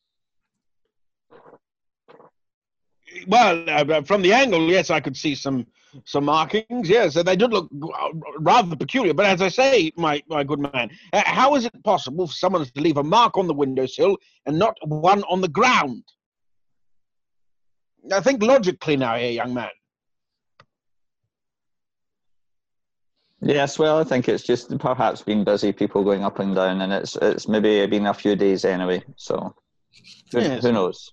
Well, uh, from the angle, yes, I could see some some markings. Yes, they did look rather peculiar. But as I say, my my good man, uh, how is it possible for someone to leave a mark on the windowsill and not one on the ground? I think logically now, here, young man. Yes, well, I think it's just perhaps been busy, people going up and down, and it's it's maybe been a few days anyway. So who, Yes. who knows?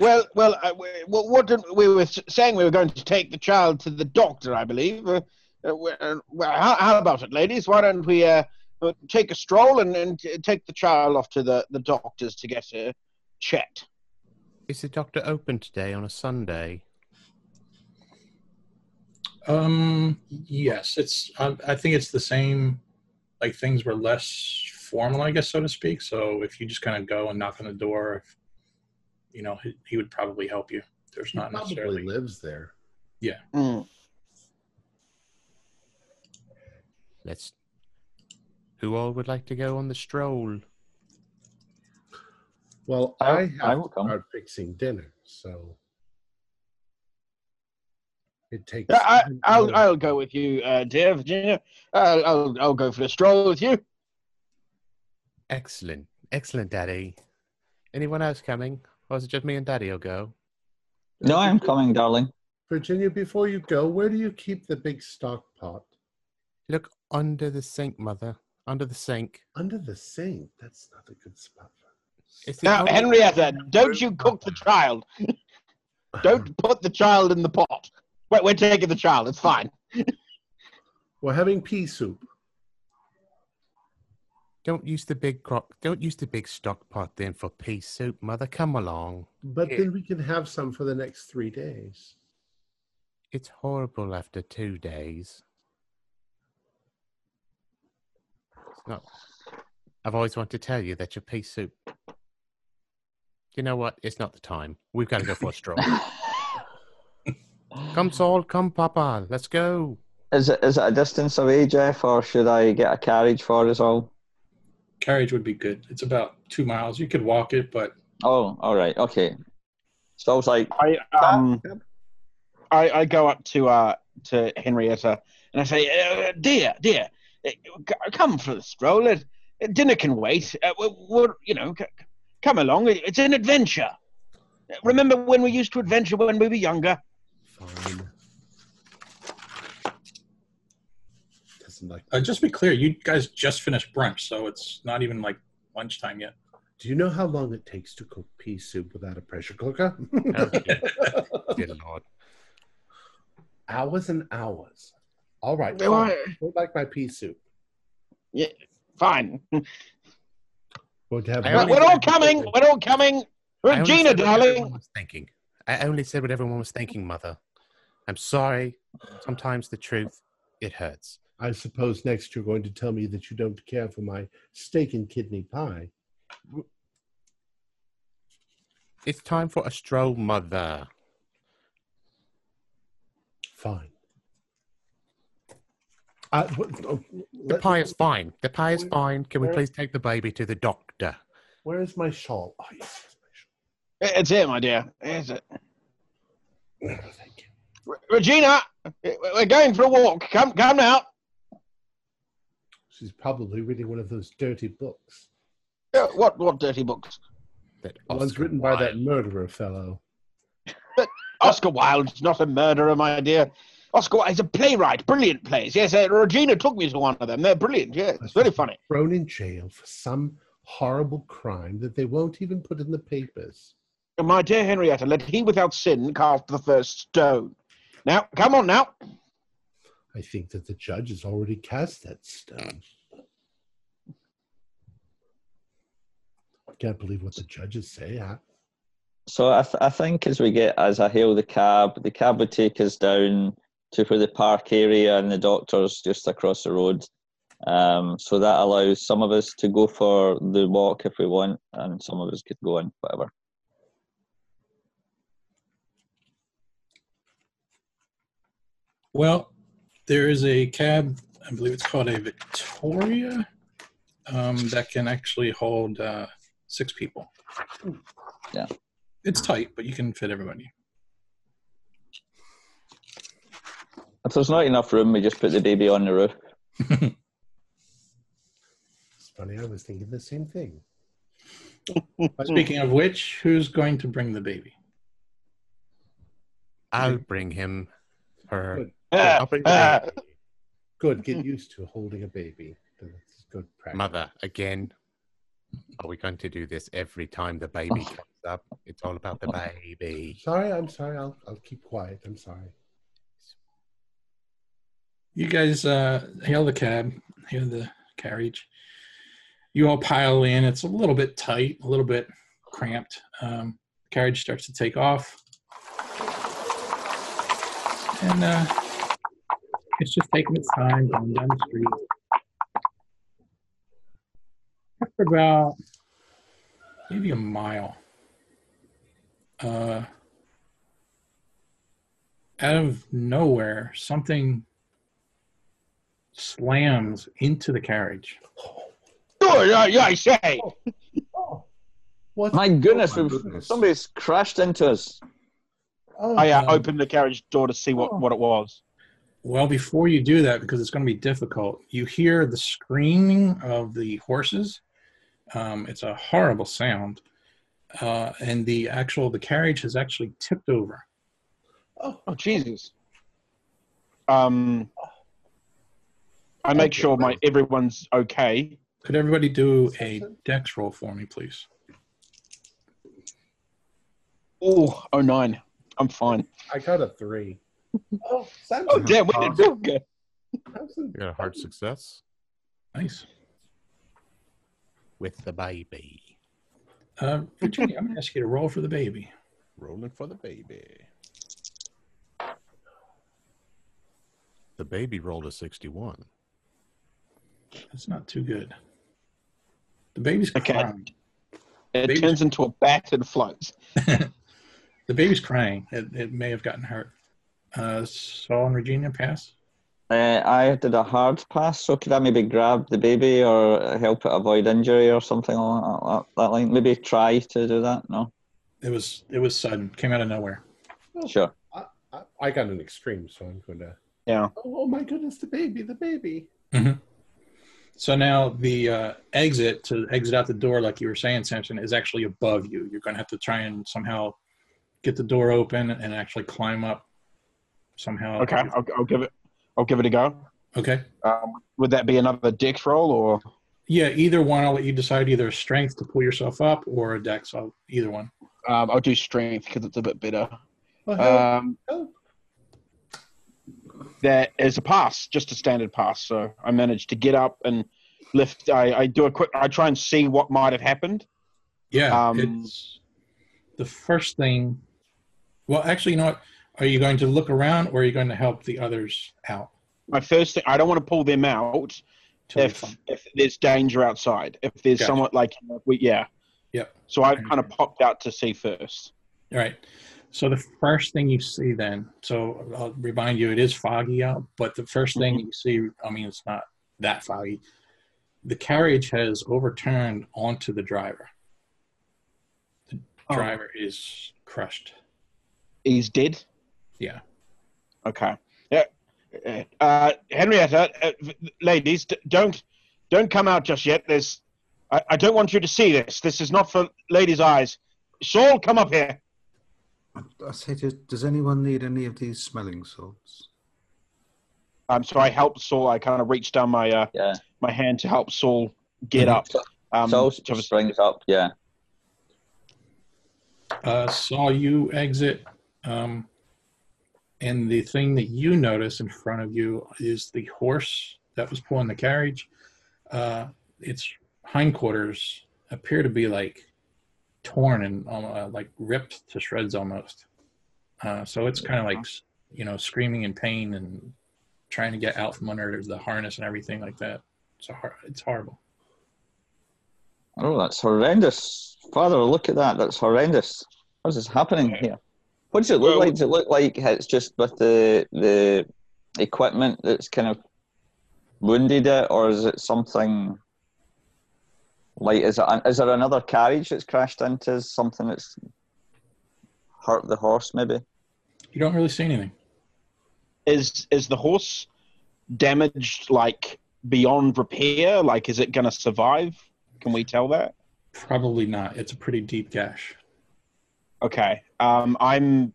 Well, well, uh, we, well, what did, we were saying we were going to take the child to the doctor, I believe. Uh, uh, uh, well, how, how about it, ladies? Why don't we uh, uh, take a stroll and, and take the child off to the, the doctor's to get uh, checked? Is the doctor open today on a Sunday? Um, yes, it's. I, I think it's the same. Like things were less formal, I guess, so to speak. So if you just kind of go and knock on the door, if, you know, he, he would probably help you. There's He not probably necessarily. lives there. Mm. Let's. Who all would like to go on the stroll? Well, I- I, I have will to come. start fixing dinner, so it takes. Yeah, I, I'll go. I'll go with you, uh, dear Virginia. I'll, I'll I'll go for a stroll with you. Excellent. Excellent, Daddy. Anyone else coming? Or is it just me and Daddy will go? No, I'm coming, darling. Virginia, before you go, where do you keep the big stock pot? Look under the sink, Mother. Under the sink. Under the sink. That's not a good spot It's Now, only- Henrietta, don't you cook the child. (laughs) Don't put the child in the pot. Wait, we're taking the child. It's fine. We're having pea soup. Don't use the big crock. Don't use the big stock pot then for pea soup, Mother. Come along. But Yeah. then we can have some for the next three days. It's horrible after two days. It's not. I've always wanted to tell you that your pea soup. You know what? It's not the time. We've got to go for a stroll. (laughs) come, Saul. Come, Papa. Let's go. Is it is it a distance away, Jeff, or should I get a carriage for us all? Carriage would be good. It's about two miles. You could walk it, but Oh, all right, okay. So I was like, I um, I, I go up to uh to Henrietta and I say, uh, dear, dear, uh, come for the stroll. Uh, dinner can wait. Uh, we're, we're, you know, c- c- come along. It's an adventure. Remember when we used to adventure when we were younger? Fine. Doesn't like. uh, just be clear, you guys just finished brunch, so it's not even like lunchtime yet. Do you know how long it takes to cook pea soup without a pressure cooker? (laughs) Dear. Dear Lord. hours and hours. All right. Well, Fine. I- like my pea soup. Yeah, fine. Going to have. I We're, all coming. We're all coming. Regina, said what darling. was thinking. I only said what everyone was thinking, Mother. I'm sorry. Sometimes the truth, it hurts. I suppose next you're going to tell me that you don't care for my steak and kidney pie. It's time for a stroll, Mother. Fine. Uh, what, oh, The let- pie is fine. The pie is fine. Can we Where- please take the baby to the doctor? Where is my shawl? Oh, yes, my shawl. It's it, my dear. It's it. Oh, thank you. Re- Regina, we're going for a walk. Come, come now. She's probably reading one of those dirty books. Uh, What, what dirty books? That The ones Oscar written by that murderer fellow. But Oscar Wilde's not a murderer, my dear. Oscar Wilde is a playwright, brilliant plays. Yes, uh, Regina took me to one of them. They're brilliant. Yes, it's very funny. Thrown in jail for some horrible crime that they won't even put in the papers. My dear Henrietta, let he without sin cast the first stone. Now, come on now. I think that the judge has already cast that stone. I can't believe what the judges say. Huh? So I, th- I think as we get as I hail the cab, the cab would take us down to where the park area and the doctor's just across the road. Um, so that allows some of us to go for the walk if we want, and some of us could go in whatever. Well, there is a cab, I believe it's called a Victoria, um, that can actually hold uh, six people. Yeah. It's tight, but you can fit everybody. If there's not enough room, we just put the baby on the roof. It's (laughs) funny, I was thinking the same thing. Speaking of which, who's going to bring the baby? I'll bring him, her. Good. Ah, the baby. (laughs) Good, get used to holding a baby. That's good practice. Mother, again. Are we going to do this every time the baby comes up? It's all about the baby. Sorry, I'm sorry. I'll, I'll keep quiet. I'm sorry. You guys uh, hail the cab, hail the carriage. You all pile in. It's a little bit tight, a little bit cramped. Um, carriage starts to take off. And uh, it's just taking its time going down the street. After about maybe a mile, uh, out of nowhere, something slams into the carriage. Oh, yeah, yeah, I say. Oh, what? My goodness, my goodness. somebody's crashed into us. Oh, I uh, opened the carriage door to see what, Oh. what it was. Well, before you do that, because it's going to be difficult, you hear the screaming of the horses. Um, it's a horrible sound, uh, and the actual the carriage has actually tipped over. oh, Oh, Jesus. Um, I make sure my everyone's okay. Could everybody do a dex roll for me, please? Oh, oh nine. I'm fine. I got a three. Oh, Samson. Oh, damn, we did real good. Samson. You got a hard success Nice. with the baby. Uh, Virginia, I'm going to ask you to roll for the baby. Rolling for the baby. The baby rolled a 61. That's not too good. The baby's Okay. crying. It Baby- turns into a bat and floats. (laughs) The baby's crying. It, it may have gotten hurt. Uh, Saul and Regina pass. Uh, I did a hard pass, so could I maybe grab the baby or help it avoid injury or something along that, that line? Maybe try to do that? No? It was it was sudden. Came out of nowhere. Sure. I, I, I got an extreme, so I'm going to. Yeah. Oh, oh my goodness, the baby, the baby. So now the uh, exit to exit out the door, like you were saying, Samson, is actually above you. You're going to have to try and somehow get the door open and actually climb up somehow. Okay, I'll, I'll give it. I'll give it a go. Okay. Um, would that be another dex roll or? Yeah, either one. I'll let you decide either a strength to pull yourself up or a dex. I'll, either one. Um, I'll do strength because it's a bit better. Hell, Um, that is a pass, just a standard pass. So I managed to get up and lift. I, I do a quick. I try and see what might have happened. Yeah. Um, it's the first thing. Well, actually, you know what? Are you going to look around or are you going to help the others out? My first thing. I don't want to pull them out you if if there's danger outside. If there's Gotcha. somewhat like we, yeah. Yep. So I kind of popped out to see first. All right. So the first thing you see then, so I'll remind you, it is foggy out, but the 1st thing Mm-hmm. you see, I mean, it's not that foggy. The carriage has overturned onto the driver. The Oh. driver is crushed. He's dead. Yeah. Okay. Yeah. Uh, Henrietta, uh, ladies, don't don't come out just yet. There's, I, I don't want you to see this. This is not for ladies' eyes. Saul, come up here. I, I say, does, does anyone need any of these smelling salts? Um, so I helped Saul. I kind of reached down my uh, Yeah. my hand to help Saul get up. Um, so which obviously- springs up, yeah. Uh, saw you exit. Um, and the thing that you notice in front of you is the horse that was pulling the carriage. Uh, its hindquarters appear to be like torn and uh, like ripped to shreds almost. Uh, so it's kind of like you know screaming in pain and trying to get out from under the harness and everything like that. It's a hor- it's horrible. Oh, that's horrendous. Father, look at that. That's horrendous. What is happening here? What does it look Well- like? Does it look like it's just with the the equipment that's kind of wounded it, or is it something like is it is there another carriage that's crashed into? Something that's hurt the horse? Maybe. You don't really see anything. Is is the horse damaged like beyond repair? Like, is it going to survive? Can we tell that? Probably not. It's a pretty deep gash. Okay. Um, I'm.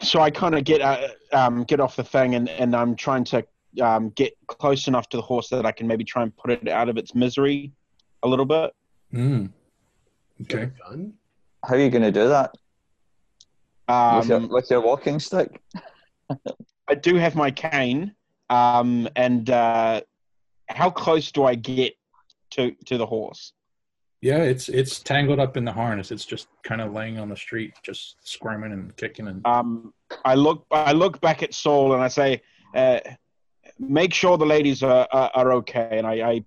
So I kind of get uh, um, get off the thing, and, and I'm trying to um, get close enough to the horse that I can maybe try and put it out of its misery a little bit. Mm. Okay. How are you going to do that with, your, Um, with your walking stick? I do have my cane, um, and uh, how close do I get to to the horse? Yeah, it's it's tangled up in the harness. It's just kind of laying on the street, just squirming and kicking and Um, I look I look back at Saul and I say, uh, "Make sure the ladies are are, are okay." And I, I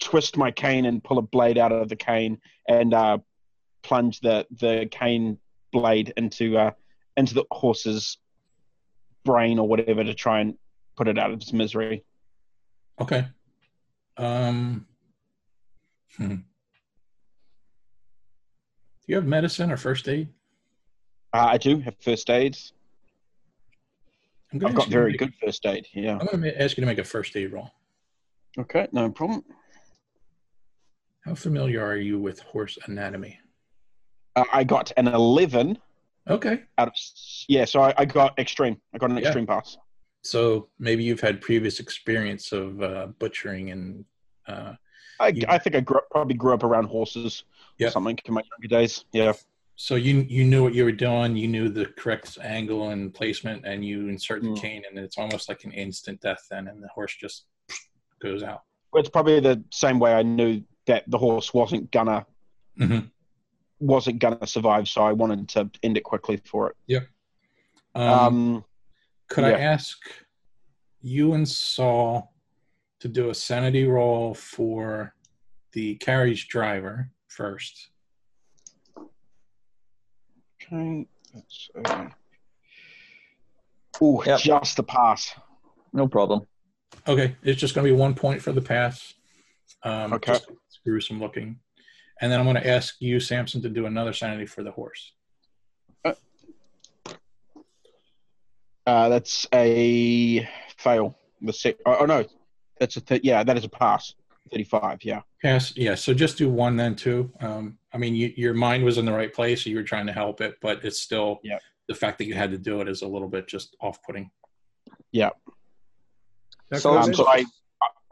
twist my cane and pull a blade out of the cane and uh, plunge the the cane blade into uh, into the horse's brain or whatever to try and put it out of its misery. Okay. Um. Hmm. Do you have medicine or first aid? Uh, I do have first aids. I've got very make- good first aid. Yeah. I'm going to ask you to make a first aid roll. Okay, no problem. How familiar are you with horse anatomy? Uh, I got an eleven Okay. out of yeah. So I, I got extreme. I got an Yeah. extreme pass. So maybe you've had previous experience of uh, butchering and uh, I, You- I think I grew up, probably grew up around horses Yeah. something in my younger days. Yeah. so you you knew what you were doing. You knew the correct angle and placement, and you insert the Mm. cane, and it's almost like an instant death. Then, and the horse just goes out. Well, it's probably the same way I knew that the horse wasn't gonna Mhm. wasn't gonna survive, so I wanted to end it quickly for it. Um, Um, could I ask you and Saul to do a sanity roll for the carriage driver first? okay. That's, uh, ooh, Yep. just the pass. No problem. Okay, it's just going to be one point for the pass. Um, Okay. just gruesome looking. And then I'm going to ask you, Samson, to do another sanity for the horse. Uh, that's a fail. The sec- oh, oh no, that's a th- yeah, that is a pass. Thirty-five. Yeah. Pass, yeah. So just do one then too. Um, I mean, you, your mind was in the right place, so you were trying to help it, but it's still Yep. the fact that you had to do it is a little bit just off-putting. Yeah. So, I Um, so I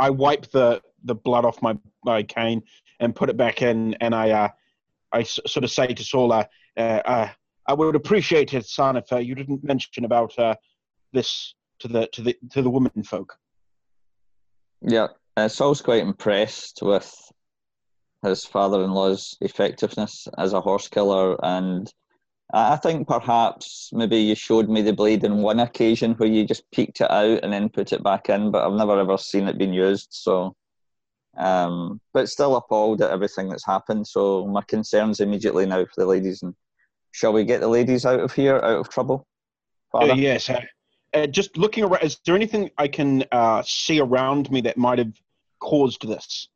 I wipe the the blood off my my cane and put it back in, and I uh, I s- sort of say to Saul, uh, uh, uh, I would appreciate it, son, if uh, you didn't mention about uh, this to the to the to the women folk. Yeah, uh, Saul's quite impressed with his father-in-law's effectiveness as a horse killer, and I I think perhaps maybe you showed me the blade on one occasion where you just peeked it out and then put it back in, but I've never ever seen it being used. So, um, but still appalled at everything that's happened. So my concerns immediately now for the ladies. And shall we get the ladies out of here, out of trouble? Uh, yes. Uh, uh, just looking around, is there anything I can uh, see around me that might have caused this?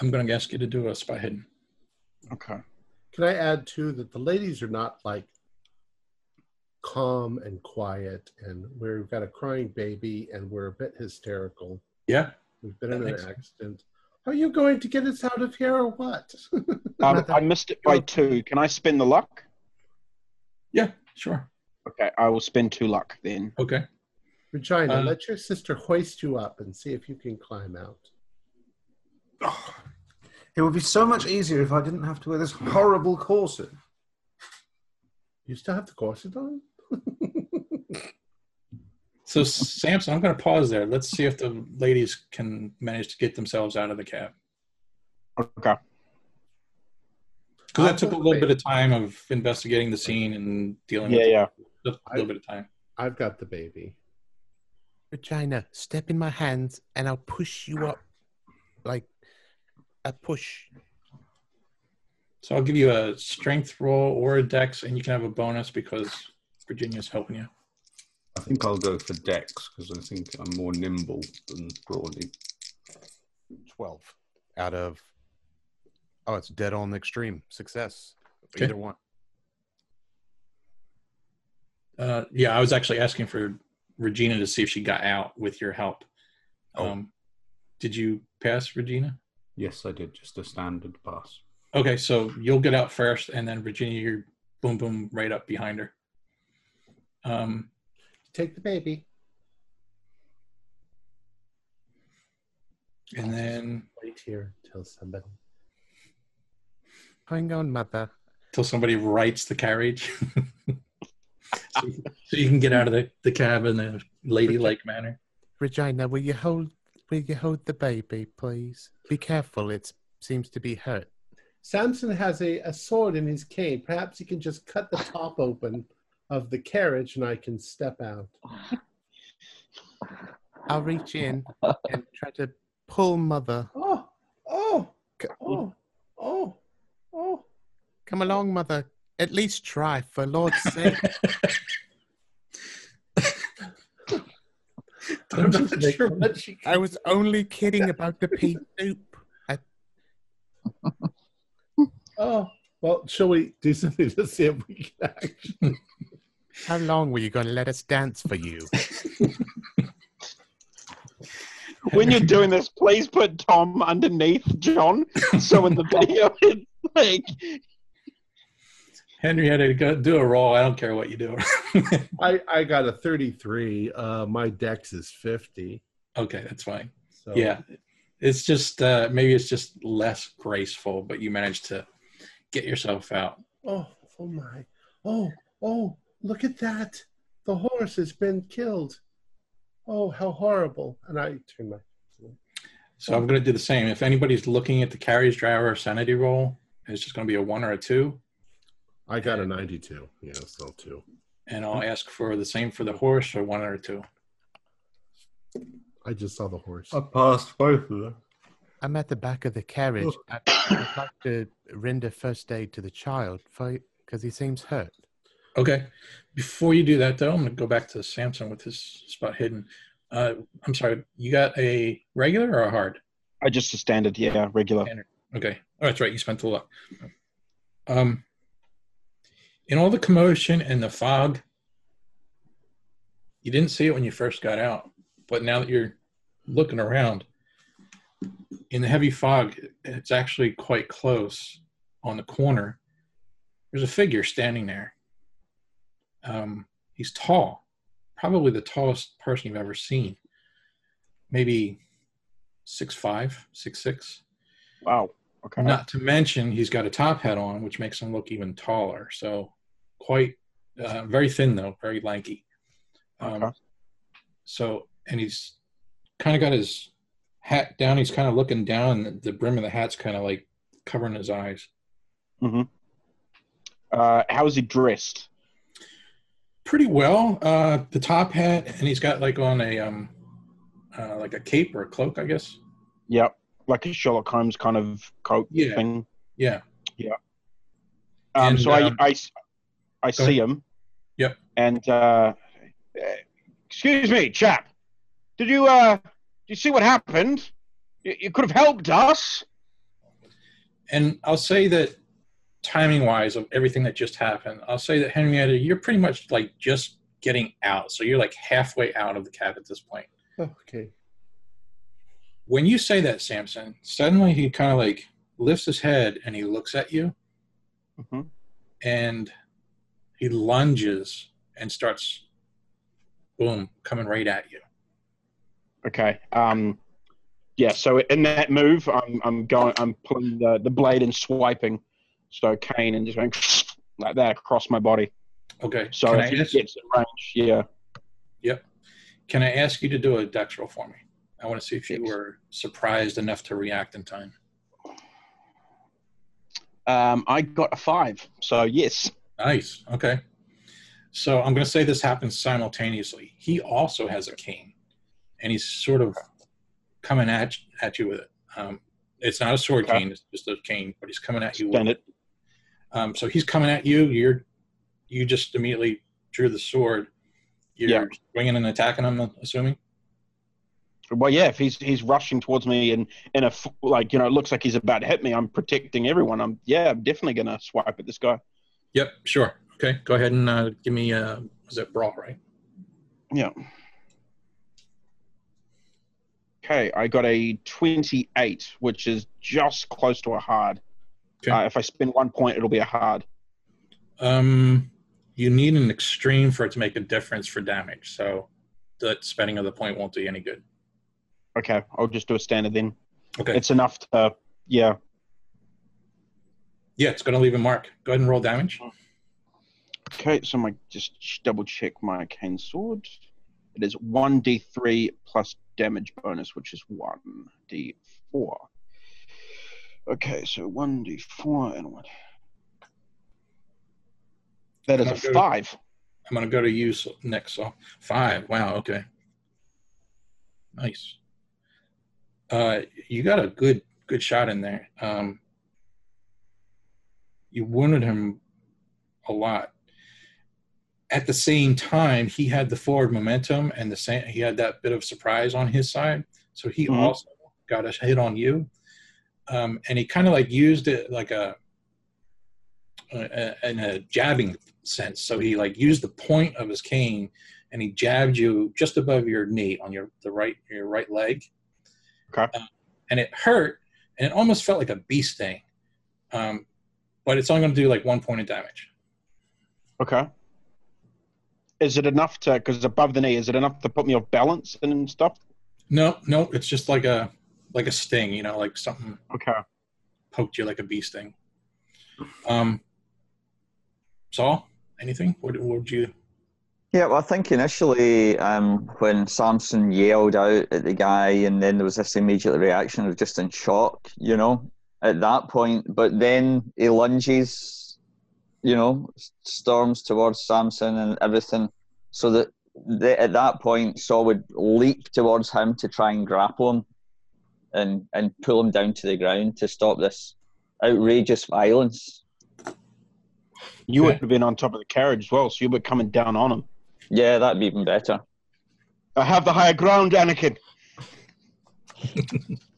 I'm going to ask you to do a spot hidden. Okay. Can I add too that the ladies are not like calm and quiet, and we've got a crying baby, and we're a bit hysterical. Yeah. We've been That in an makes sense. accident. Are you going to get us out of here or what? (laughs) Um, I missed it by two. Can I spend the luck? Yeah, sure. Okay, I will spend two luck then. Okay. Regina, Uh, let your sister hoist you up and see if you can climb out. Oh, it would be so much easier if I didn't have to wear this horrible corset. You still have the corset on? (laughs) So, Samson, I'm going to pause there. Let's see if the ladies can manage to get themselves out of the cab. Okay. Because that took a little bit of time of investigating the scene and dealing Yeah, with yeah. it. A little bit of time. I've got the baby. Regina, step in my hands and I'll push you up like a push. So I'll give you a strength roll or a dex, and you can have a bonus because Virginia's helping you. I think I'll go for Dex because I think I'm more nimble than Broadly. 12 out of. Oh, it's dead on the extreme. Success. Okay. Either one. Uh, yeah, I was actually asking for Regina to see if she got out with your help. Oh. Um, did you pass, Regina? Yes, I did. Just a standard pass. Okay, so you'll get out first, and then Virginia, you're boom, boom, right up behind her. Um, Take the baby. and then Wait here till somebody. Hang on, mother. till somebody writes the carriage, (laughs) so, you, so you can get out of the, the cab in a ladylike manner. Regina, will you hold will you hold the baby, please? Be careful, it seems to be hurt. Samson has a, a sword in his cane. Perhaps he can just cut the top open of the carriage and I can step out. I'll reach in and try to pull mother. Oh, oh, oh, oh. Come along, mother. At least try, for Lord's sake. (laughs) (laughs) I'm Don't you not think- sure what she I was only kidding about the pea (laughs) soup. I, Oh, well, shall we do something to see if we can actually? how long were you going to let us dance for you? When you're doing this, please put Tom underneath John. So in the video, it's like Henrietta, go do a roll. I don't care what you do. (laughs) I, I got a 33. Uh, my dex is 50. okay, that's fine. So Yeah, it's just uh, maybe it's just less graceful, but you managed to get yourself out. Oh, oh my. Oh, oh, look at that. The horse has been killed. Oh, how horrible. And I turn my. So I'm going to do the same. If anybody's looking at the carriage driver sanity roll, it's just going to be a one or a two, I got a 92. Yeah, so two. and I'll ask for the same for the horse or one or two. I just saw the horse. I passed both of them. I'm at the back of the carriage. I, I'd like to render first aid to the child because he seems hurt. Okay. Before you do that, though, I'm going to go back to Samson with his spot hidden. Uh, I'm sorry, you got a regular or a hard? I just a standard, yeah, regular. Okay. Oh, that's right. You spent a lot. Um, in all the commotion and the fog, you didn't see it when you first got out, but now that you're looking around, in the heavy fog, it's actually quite close on the corner. There's a figure standing there. Um, he's tall, probably the tallest person you've ever seen. Maybe six five, six six. Wow. Okay. Not to mention, he's got a top hat on, which makes him look even taller. So, quite uh, very thin though, very lanky. Um, Okay. So, and he's kind of got his hat down. He's kind of looking down. The brim of the hat's kind of like covering his eyes. Uh, how is he dressed? Pretty well. Uh, the top hat, and he's got like on a um, uh, like a cape or a cloak, I guess. Yep, like a Sherlock Holmes kind of coat Yeah. thing. Yeah. Um, And, so um, I, I go see him. Yep. And uh, uh, excuse me, chap. Did you uh, did you see what happened? You, you could have helped us. and I'll say that timing wise of everything that just happened, I'll say that Henrietta, you're pretty much like just getting out. So you're like halfway out of the cab at this point. Okay. When you say that, Samson, suddenly he kind of like lifts his head and he looks at you Mm-hmm. and he lunges and starts, boom, coming right at you. Okay. Um, yeah. So in that move, I'm I'm going. I'm pulling the, the blade and swiping. So cane and just going like that across my body. Okay. So can, if I ask, gets in range, yeah. Yep. Can I ask you to do a dex roll for me? I want to see if you were surprised enough to react in time. Um, I got a five, so yes. Nice. Okay. So I'm going to say this happens simultaneously. He also has a cane, and he's sort of coming at at you with it. Um, it's not a sword Okay. cane; it's just a cane, but he's coming at you. with Stand it. Um, so he's coming at you. You're you just immediately drew the sword. You're Yeah. swinging and attacking him. I'm assuming. Well, yeah, if he's he's rushing towards me and in a like you know, it looks like he's about to hit me. I'm protecting everyone. I'm yeah, I'm definitely gonna swipe at this guy. Yep. Sure. Okay. Go ahead and uh, give me. Uh, was it brawl right? Yeah. Okay, I got a 28, which is just close to a hard. Okay. Uh, if I spend one point, it'll be a hard. Um, you need an extreme for it to make a difference for damage. So that spending of the point won't do you any good. Okay, I'll just do a standard then. Okay. It's enough to, yeah. Yeah, it's going to leave a mark. Go ahead and roll damage. Okay, so my just double check my cane sword. It is 1d3 plus damage bonus, which is 1d4. Okay, so 1d4 and what? That is a Okay. 5. I'm going to go to you next. So five. Wow. Okay. Nice. Uh, you got a good good shot in there. Um, you wounded him a lot. At the same time, he had the forward momentum and the same. He had that bit of surprise on his side, so he Mhm. also got a hit on you. Um, and he kind of like used it like a, a in a jabbing sense. So he like used the point of his cane and he jabbed you just above your knee on your the right your right leg. Okay. Um, and it hurt, and it almost felt like a bee sting. Um, but it's only going to do like one point of damage. Okay. Is it enough to, because above the knee, is it enough to put me off balance and stuff? No, no, it's just like a like a sting, you know, like something Okay. poked you like a bee sting. Um, Saul, anything? What, what would you? Yeah, well, I think initially um, when Samson yelled out at the guy, and then there was this immediate reaction of just in shock, you know, at that point. But then he lunges, you know, storms towards Samson and everything, so that the, at that point Saul would leap towards him to try and grapple him, and and pull him down to the ground to stop this outrageous violence. You Okay. would have been on top of the carriage as well, so you were coming down on him. Yeah, that'd be even better. I have the higher ground, Anakin. (laughs)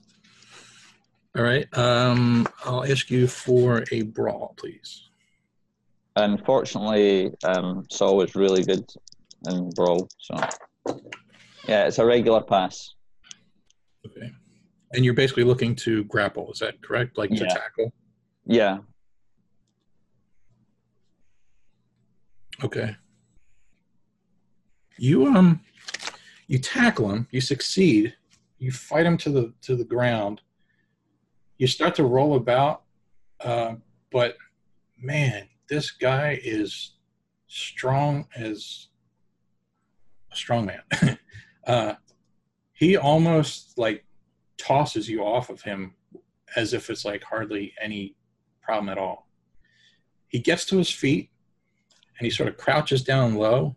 All right. Um, I'll ask you for a brawl, please. Unfortunately, um, Saul was really good in Brawl, so yeah, it's a regular pass. Okay. And you're basically looking to grapple. Is that correct? Like to tackle? Yeah, Okay. You um, you tackle him. You succeed. You fight him to the to the ground. You start to roll about, uh, but man, this guy is strong as a strong man. (laughs) uh, he almost like tosses you off of him as if it's like hardly any problem at all. He gets to his feet and he sort of crouches down low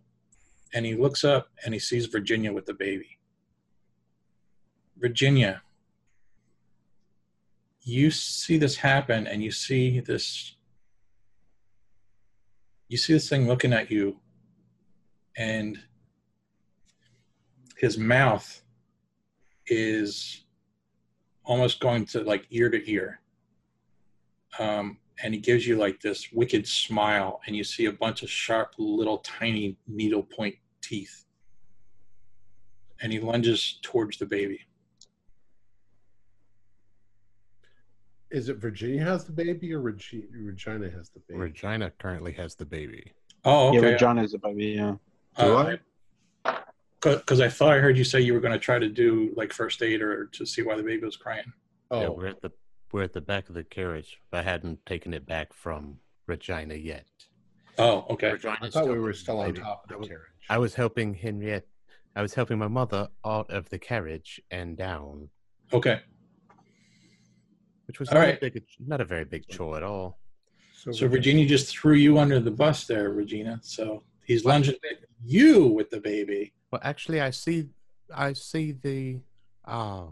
and he looks up and he sees Virginia with the baby. Virginia, you see this happen and you see this you see this thing looking at you and his mouth is almost going to like ear to ear. Um, and he gives you like this wicked smile and you see a bunch of sharp little tiny needle point teeth. And he lunges towards the baby Is it Virginia has the baby or Regi- Regina has the baby? Regina currently has the baby. oh Yeah, okay Regina's a baby, yeah. Uh, do I? because I thought I heard you say you were going to try to do like first aid or to see why the baby was crying. oh, Yeah, we're at the we're at the back of the carriage. I hadn't taken it back from Regina yet. Oh, okay. I thought we still were still on baby. top of the carriage. I was helping Henrietta. I was helping my mother out of the carriage and down. Okay. Which was not, right. a big, not a very big chore at all. So Virginia just threw you under the bus there, Regina. So he's lunging at you with the baby. Well, actually, I see, I see the, uh,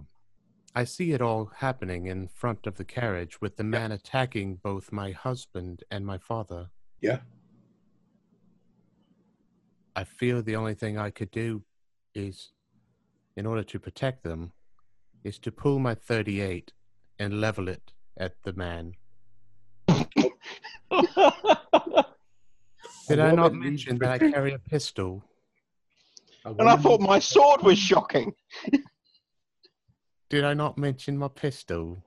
I see it all happening in front of the carriage with the man attacking both my husband and my father. Yeah. I feel the only thing I could do is, in order to protect them, is to pull my 38 and level it at the man. (laughs) Did I not mention that I carry a pistol? A And I thought my sword was shocking. Did I not mention my pistol?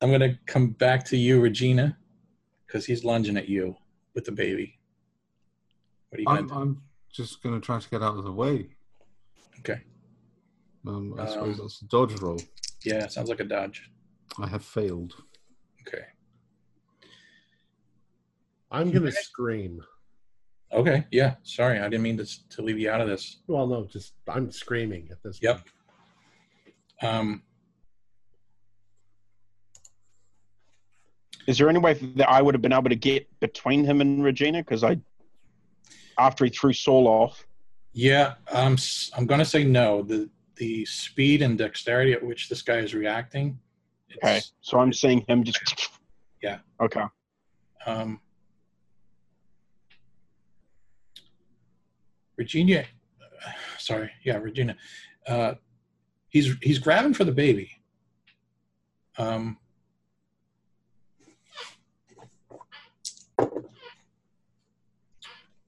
I'm going to come back to you, Regina, because he's lunging at you with the baby. What are you going I'm, to do? I'm just going to try to get out of the way. Okay. Um, I suppose Um, that's a dodge roll. Yeah, sounds like a dodge. I have failed. Okay. I'm going to scream. Okay. Yeah. Sorry, I didn't mean to, to leave you out of this. Well, no, just I'm screaming at this. Yep. point. Um, Is there any way that I would have been able to get between him and Regina? Because I, after he threw Saul off, yeah, um, s- I'm going to say no. The the speed and dexterity at which this guy is reacting. okay. So I'm seeing him just. Yeah. Okay. um, Regina, uh, sorry, yeah, Regina. Uh, he's he's grabbing for the baby. Um,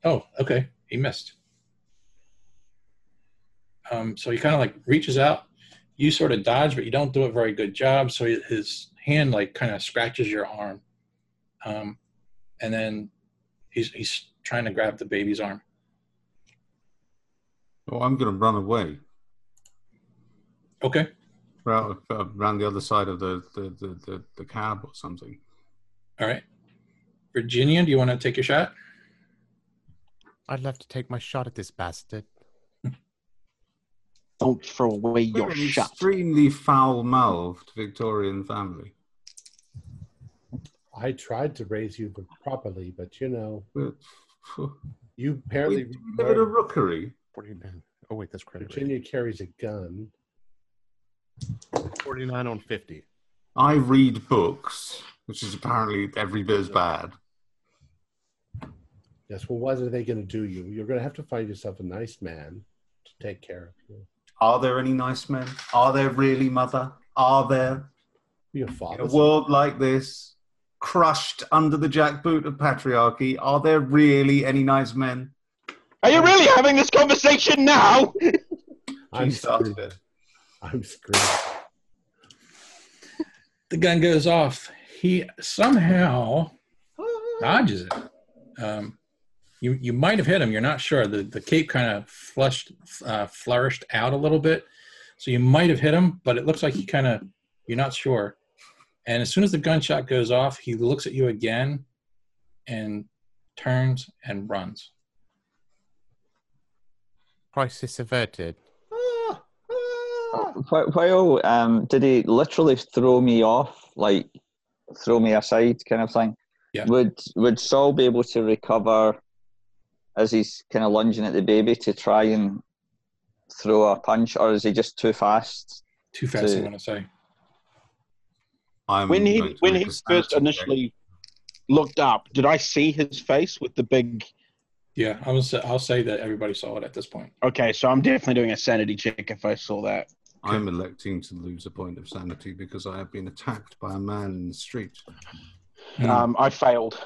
oh, okay, he missed. Um, so he kind of like reaches out. You sort of dodge, but you don't do a very good job. So his hand like kind of scratches your arm, um, and then he's he's trying to grab the baby's arm. Oh, I'm going to run away Okay. around, around the other side of the, the, the, the, the cab or something. All right. Virginia, do you want to take your shot? I'd love to take my shot at this bastard. Don't throw away We're your an shot. extremely foul-mouthed Victorian family. I tried to raise you properly, but you know, We're, you we apparently live in a rookery. 49. Oh, wait, that's credit. Virginia carries a gun. 49 on 50. I read books, which is apparently every bit as bad. Yes. Well, what are they going to do you? You're going to have to find yourself a nice man to take care of you. Are there any nice men? Are there really, Mother? Are there? Your father. a world like this, crushed under the jackboot of patriarchy, are there really any nice men? Are you really having this conversation now? (laughs) I'm She started screwed. it. I'm screwed. The gun goes off. He somehow dodges it. Um, you you might have hit him. You're not sure. The the cape kind of flushed, uh, flourished out a little bit, so you might have hit him. But it looks like he kind of you're not sure. And as soon as the gunshot goes off, he looks at you again, and turns and runs. Crisis averted. Wh- While um, did he literally throw me off, like throw me aside, kind of thing? Yeah. Would Would Saul be able to recover as he's kind of lunging at the baby to try and throw a punch, or is he just too fast? Too fast, So- I want to say. I'm when he when he first sanity check. initially looked up, did I see his face with the big? Yeah, I was. I'll say that everybody saw it at this point. Okay, so I'm definitely doing a sanity check if I saw that. I'm electing to lose a point of sanity because I have been attacked by a man in the street. Hmm. Um, I failed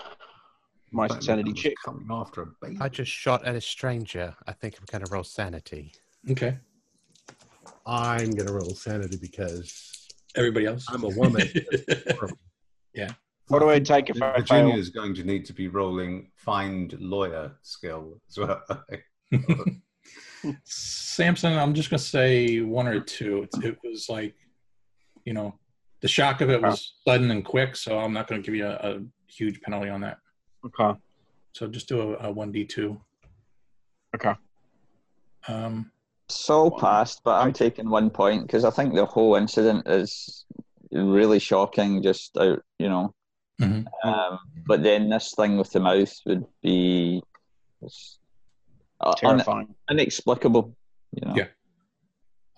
my That sanity man check. Coming after a baby. I just shot at a stranger. I think I'm going to roll sanity. Okay. I'm going to roll sanity because Everybody else. I'm a woman. (laughs) Yeah. What do I take if I Virginia fail? is going to need to be rolling find lawyer skill as well. (laughs) Samson, I'm just gonna say one or two. It, it was like, you know, the shock of it was sudden and quick, so I'm not gonna give you a, a huge penalty on that. Okay. So just do a one d two. Okay. Um, Saul passed, but I'm taking one point because I think the whole incident is really shocking. Just out, you know. Mhm. Um, but then this thing with the mouth would be it's, uh, un- Terrifying. inexplicable. You know. Yeah.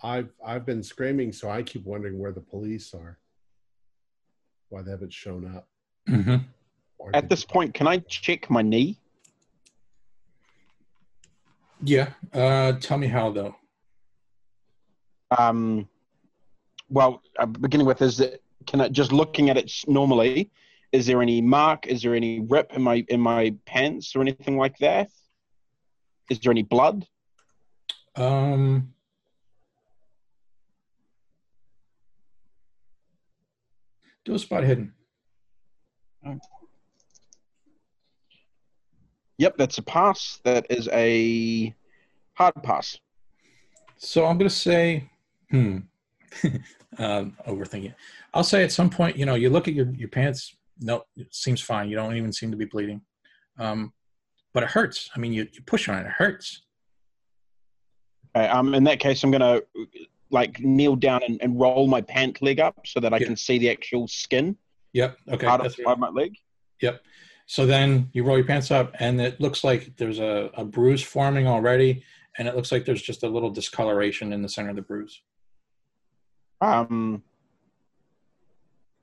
I've I've been screaming, so I keep wondering where the police are. Why they haven't shown up. hmm Or At this point, can I check my knee? Yeah. Uh, tell me how though. Um, well, uh, beginning with is that can I just looking at it normally? Is there any mark? Is there any rip in my in my pants or anything like that? Is there any blood? Um, do a spot hidden. Yep, that's a pass. That is a hard pass. So I'm going to say, hmm, (laughs) um, overthinking. I'll say at some point, you know, you look at your, your pants. No, it seems fine. You don't even seem to be bleeding. Um, but it hurts. I mean, you, you push on it, it hurts. Okay, um, in that case, I'm gonna like kneel down and, and roll my pant leg up so that I Yeah. can see the actual skin Yep. Okay. part that's part of my leg. Yep. So then you roll your pants up, and it looks like there's a, a bruise forming already, and it looks like there's just a little discoloration in the center of the bruise. Um,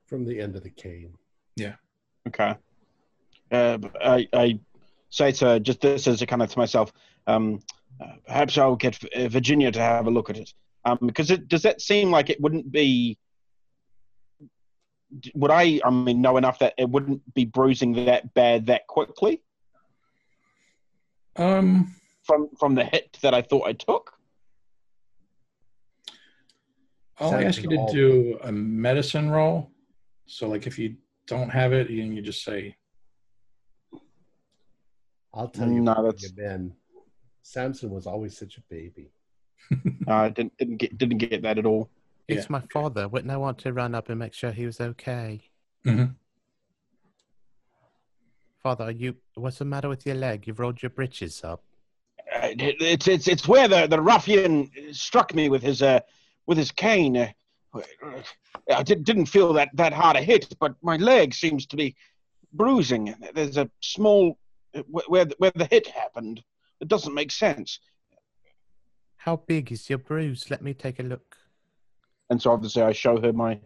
from the end of the cane. Yeah. Okay. Uh, I I say to just this as a kind of to myself. Um, uh, perhaps I'll get uh, Virginia to have a look at it. Um, because it does that seem like it wouldn't be. Would I? I mean, know enough that it wouldn't be bruising that bad that quickly Um, from from the hit that I thought I took. I'll ask you to do a medicine roll. So, like, if you don't have it, you, you just say, I'll tell you, No, no, that's- Ben. Samson was always such a baby. (laughs) Uh, I didn't didn't get didn't get that at all. Yeah. It's my father. Wouldn't I want to run up and make sure he was okay? Mhm. Father, are you? What's the matter with your leg? You've rolled your breeches up. Uh, it- it's it's it's where the, the ruffian struck me with his uh with his cane. Uh, I did, didn't feel that that hard a hit, but my leg seems to be bruising. There's a small wh- where the- where the hit happened. It doesn't make sense. How big is your bruise? Let me take a look. And so obviously I show her my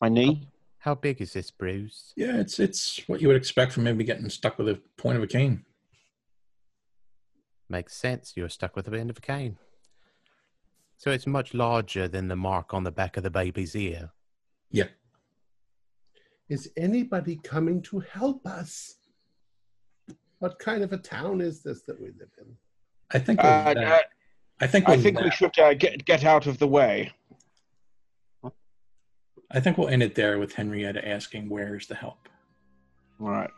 my knee. How big is this bruise? yeah, it's it's what you would expect from maybe getting stuck with a point of a cane. Makes sense. You're stuck with the end of a cane. So it's much larger than the mark on the back of the baby's ear. Yeah. Is anybody coming to help us? What kind of a town is this that we live in? I think. Uh, uh, I think. I with think we should uh, get get out of the way. I think we'll end it there with Henrietta asking, "Where's the help?" All right.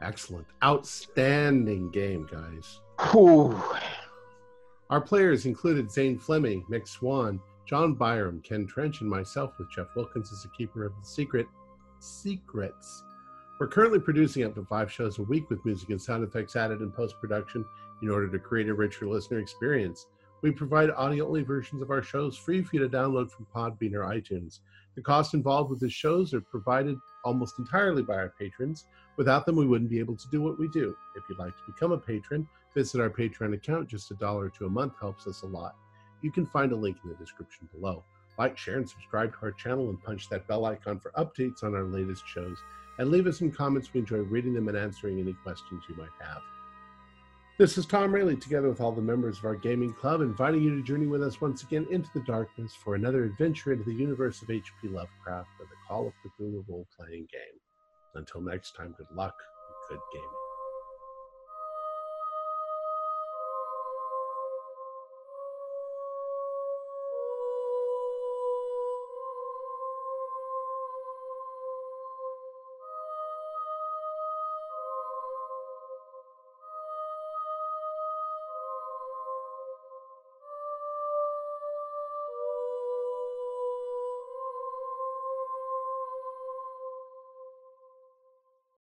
Excellent. Outstanding game, guys. Whew. Our players included Zane Fleming, Mick Swan, John Byram, Ken Trench, and myself, with Jeff Wilkins as the keeper of the secret secrets. We're currently producing up to five shows a week with music and sound effects added in post production in order to create a richer listener experience. We provide audio only versions of our shows free for you to download from Podbean or iTunes. The costs involved with the shows are provided almost entirely by our patrons. Without them, we wouldn't be able to do what we do. If you'd like to become a patron, visit our Patreon account. Just a dollar to a month helps us a lot. You can find a link in the description below. Like, share, and subscribe to our channel and punch that bell icon for updates on our latest shows. And leave us some comments. We enjoy reading them and answering any questions you might have. This is Tom Rayleigh, together with all the members of our gaming club, inviting you to journey with us once again into the darkness for another adventure into the universe of H.P. Lovecraft and the Call of Cthulhu role playing game. Until next time, good luck and good gaming.